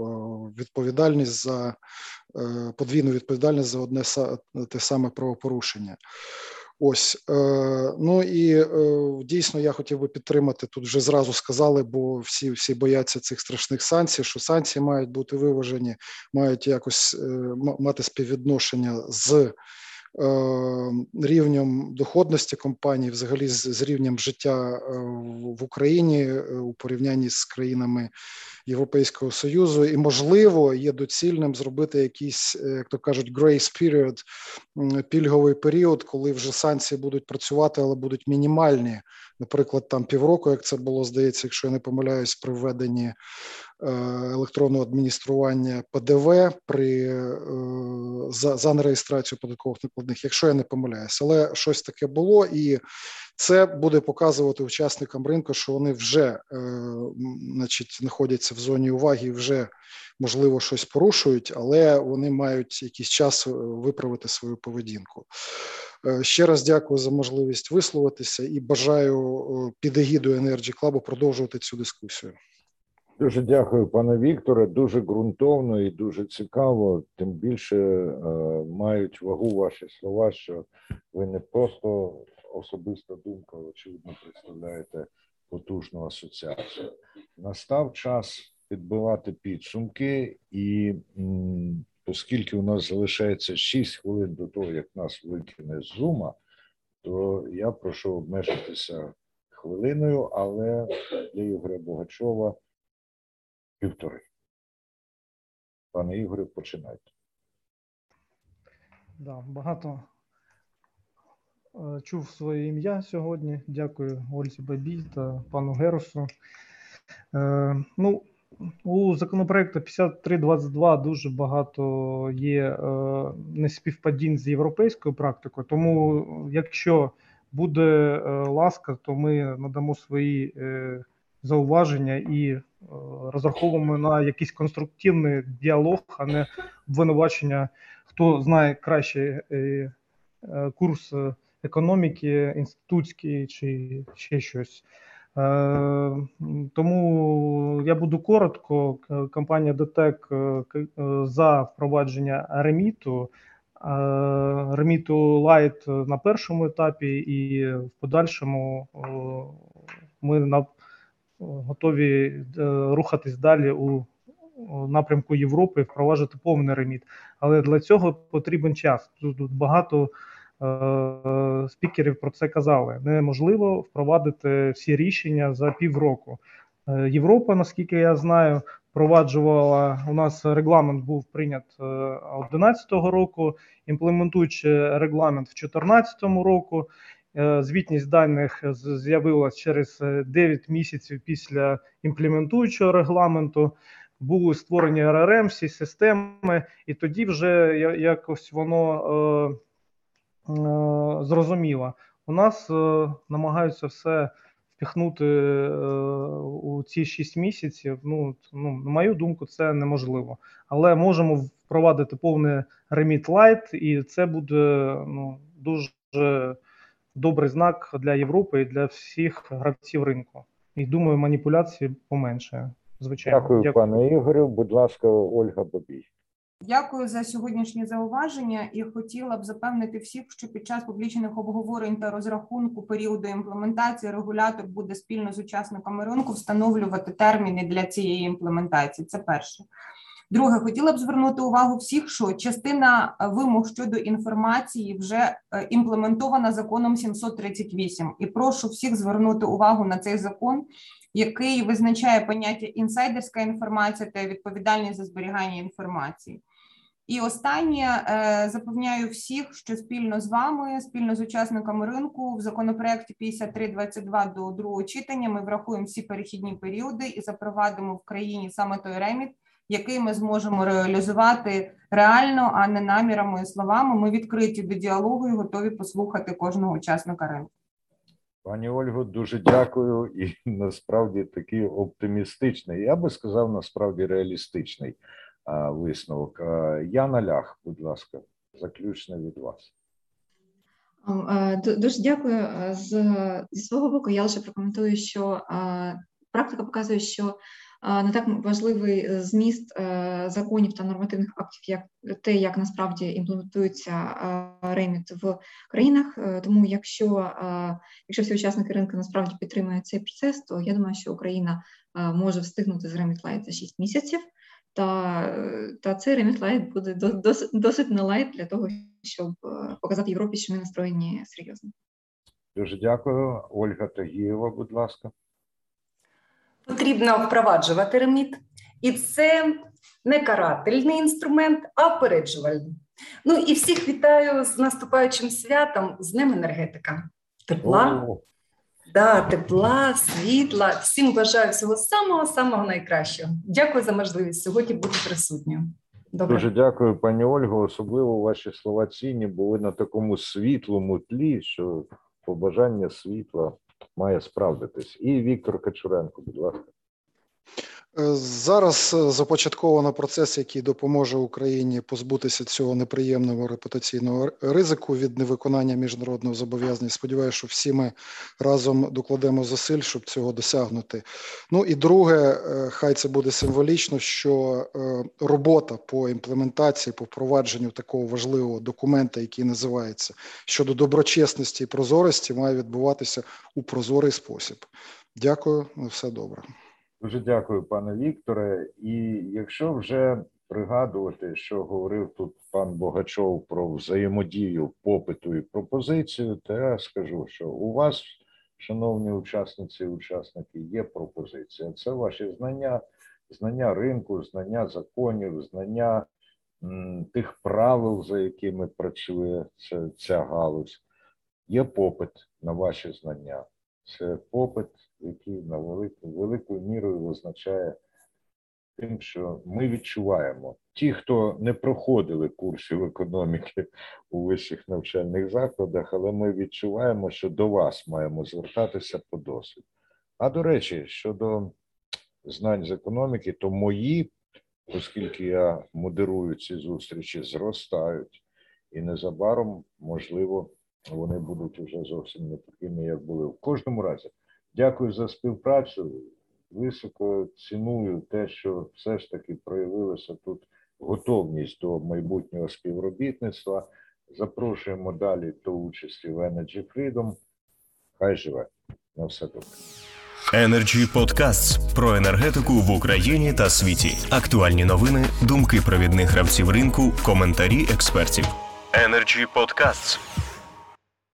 відповідальність за е, подвійну відповідальність за одне те саме правопорушення. Ось е, ну і дійсно я хотів би підтримати тут. Вже зразу сказали, бо всі всі бояться цих страшних санкцій. Що санкції мають бути виважені, мають якось мати співвідношення з Е, рівнем доходності компаній, взагалі з рівнем життя е, в Україні е, у порівнянні з країнами Європейського союзу, і можливо є доцільним зробити якийсь, як то кажуть, grace period, пільговий період, коли вже санкції будуть працювати, але будуть мінімальні. Наприклад, там півроку, як це було здається, якщо я не помиляюсь, при введенні Е, електронного адміністрування ПДВ при е, за за нереєстрацію податкових накладних, якщо я не помиляюсь, але щось таке було, і це буде показувати учасникам ринку, що вони вже, е, значить, знаходяться в зоні уваги, вже можливо щось порушують, але вони мають якийсь час виправити свою поведінку. Ще раз дякую за можливість висловитися і бажаю під егідою Energy Club продовжувати цю дискусію. Дуже дякую, пане Вікторе. Дуже ґрунтовно і дуже цікаво. Тим більше е, мають вагу ваші слова, що ви не просто особиста думка, очевидно, представляєте потужну асоціацію. Настав час підбивати підсумки, і оскільки у нас залишається 6 хвилин до того, як нас викине з зума, то я прошу обмежитися хвилиною, але для Ігоря Богачова півтори. Пане Ігоре, починайте. Да, багато чув своє ім'я сьогодні. Дякую Ользі Бабій та пану Герусу. Е, ну, у законопроекту 5322 дуже багато є е, неспівпадінь з європейською практикою, тому якщо буде е, ласка, то ми надамо свої е, зауваження і е, розраховуємо на якийсь конструктивний діалог, а не обвинувачення, хто знає краще е, е, курс економіки, інститутський чи ще щось. Е, тому я буду коротко. Компанія ДТЕК е, за впровадження реміту, реміту light на першому етапі, і в подальшому ми на готові рухатись далі у напрямку Європи, впроваджувати повний реміт. Але для цього потрібен час. Тут багато Е, спікерів про це казали. Неможливо впровадити всі рішення за півроку. Е, Європа, наскільки я знаю, впроваджувала у нас регламент був прийнят 2011 е, року, імплементуючи регламент в 2014 року. Звітність даних з'явилась через 9 місяців після імплементуючого регламенту. Були створені RRM, всі системи, і тоді вже якось воно Е, зрозуміла. У нас е, намагаються все впіхнути е, у ці 6 місяців. Ну, ну, на мою думку, це неможливо. Але можемо впровадити повний реміт light, і це буде ну, дуже добрий знак для Європи і для всіх гравців ринку. І думаю, маніпуляції поменшає. Звичайно, дякую, дякую. пане Ігорю. Будь ласка, Ольга Бабій. Дякую за сьогоднішні зауваження і хотіла б запевнити всіх, що під час публічних обговорень та розрахунку періоду імплементації регулятор буде спільно з учасниками ринку встановлювати терміни для цієї імплементації. Це перше. Друге, хотіла б звернути увагу всіх, що частина вимог щодо інформації вже е, імплементована законом 738. І прошу всіх звернути увагу на цей закон який визначає поняття інсайдерська інформація та відповідальність за зберігання інформації. І останнє е, запевняю всіх, що спільно з вами, спільно з учасниками ринку, в законопроекті 5322 до другого читання ми врахуємо всі перехідні періоди і запровадимо в країні саме той реміт, який ми зможемо реалізувати реально, а не намірами і словами. Ми відкриті до діалогу і готові послухати кожного учасника ринку. Пані Ольго, дуже дякую. І насправді такий оптимістичний, я би сказав, насправді реалістичний висновок. А, Яна Лях, будь ласка, заключне від вас. Дуже дякую. Зі свого боку, я лише прокоментую, що практика показує, що не так важливий е, зміст е, законів та нормативних актів, як те, як насправді імплементується REMIT в країнах. Е, тому, якщо якщо всі учасники ринку насправді підтримують цей процес, то я думаю, що Україна може встигнути з REMIT light за 6 місяців. Та та цей REMIT light буде досить, досить не light для того, щоб показати Європі, що ми настроєні серйозно. Дуже дякую, Ольга Тагієва. Будь ласка потрібно впроваджувати REMIT, і це не карательний інструмент, а впереджувальний. Ну і всіх вітаю з наступаючим святом, з Днем енергетика. Тепла, да, тепла, світла. Всім бажаю всього самого-самого найкращого. Дякую за можливість сьогодні бути присутньою. Добре. Дуже дякую, пані Ольго. Особливо ваші слова цінні були на такому світлому тлі, що побажання світла має справдитись. І Віктор Качуренко, будь ласка. Е, зараз е, започатковано процес, який допоможе Україні позбутися цього неприємного репутаційного ризику від невиконання міжнародного зобов'язання. Сподіваюся, що всі ми разом докладемо зусиль, щоб цього досягнути. Ну і друге, е, хай це буде символічно, що робота по імплементації, по впровадженню такого важливого документа, який називається щодо доброчесності і прозорості, має відбуватися у прозорий спосіб. Дякую, на все добре. Дуже дякую, пане Вікторе. І якщо вже пригадувати, що говорив тут пан Богачов про взаємодію попиту і пропозицію, то я скажу, що у вас, шановні учасниці і учасники, є пропозиція. Це ваші знання, знання ринку, знання законів, знання м, тих правил, за якими працює ця, ця галузь. Є попит на ваші знання. Це попит, який на велику, великою мірою визначає тим, що ми відчуваємо. Ті, хто не проходили курсів економіки у вищих навчальних закладах, але ми відчуваємо, що до вас маємо звертатися по досвід. А до речі, щодо знань з економіки, то мої, оскільки я модерую ці зустрічі, зростають, і незабаром, можливо, вони будуть вже зовсім не такими, як були. В кожному разі, дякую за співпрацю. Високо ціную те, що все ж таки проявилася тут готовність до майбутнього співробітництва. Запрошуємо далі до участі в Energy Freedom. Хай живе. На все добре. Energy Podcasts про енергетику в Україні та світі. Актуальні новини, думки провідних гравців ринку, коментарі експертів. Energy Podcasts.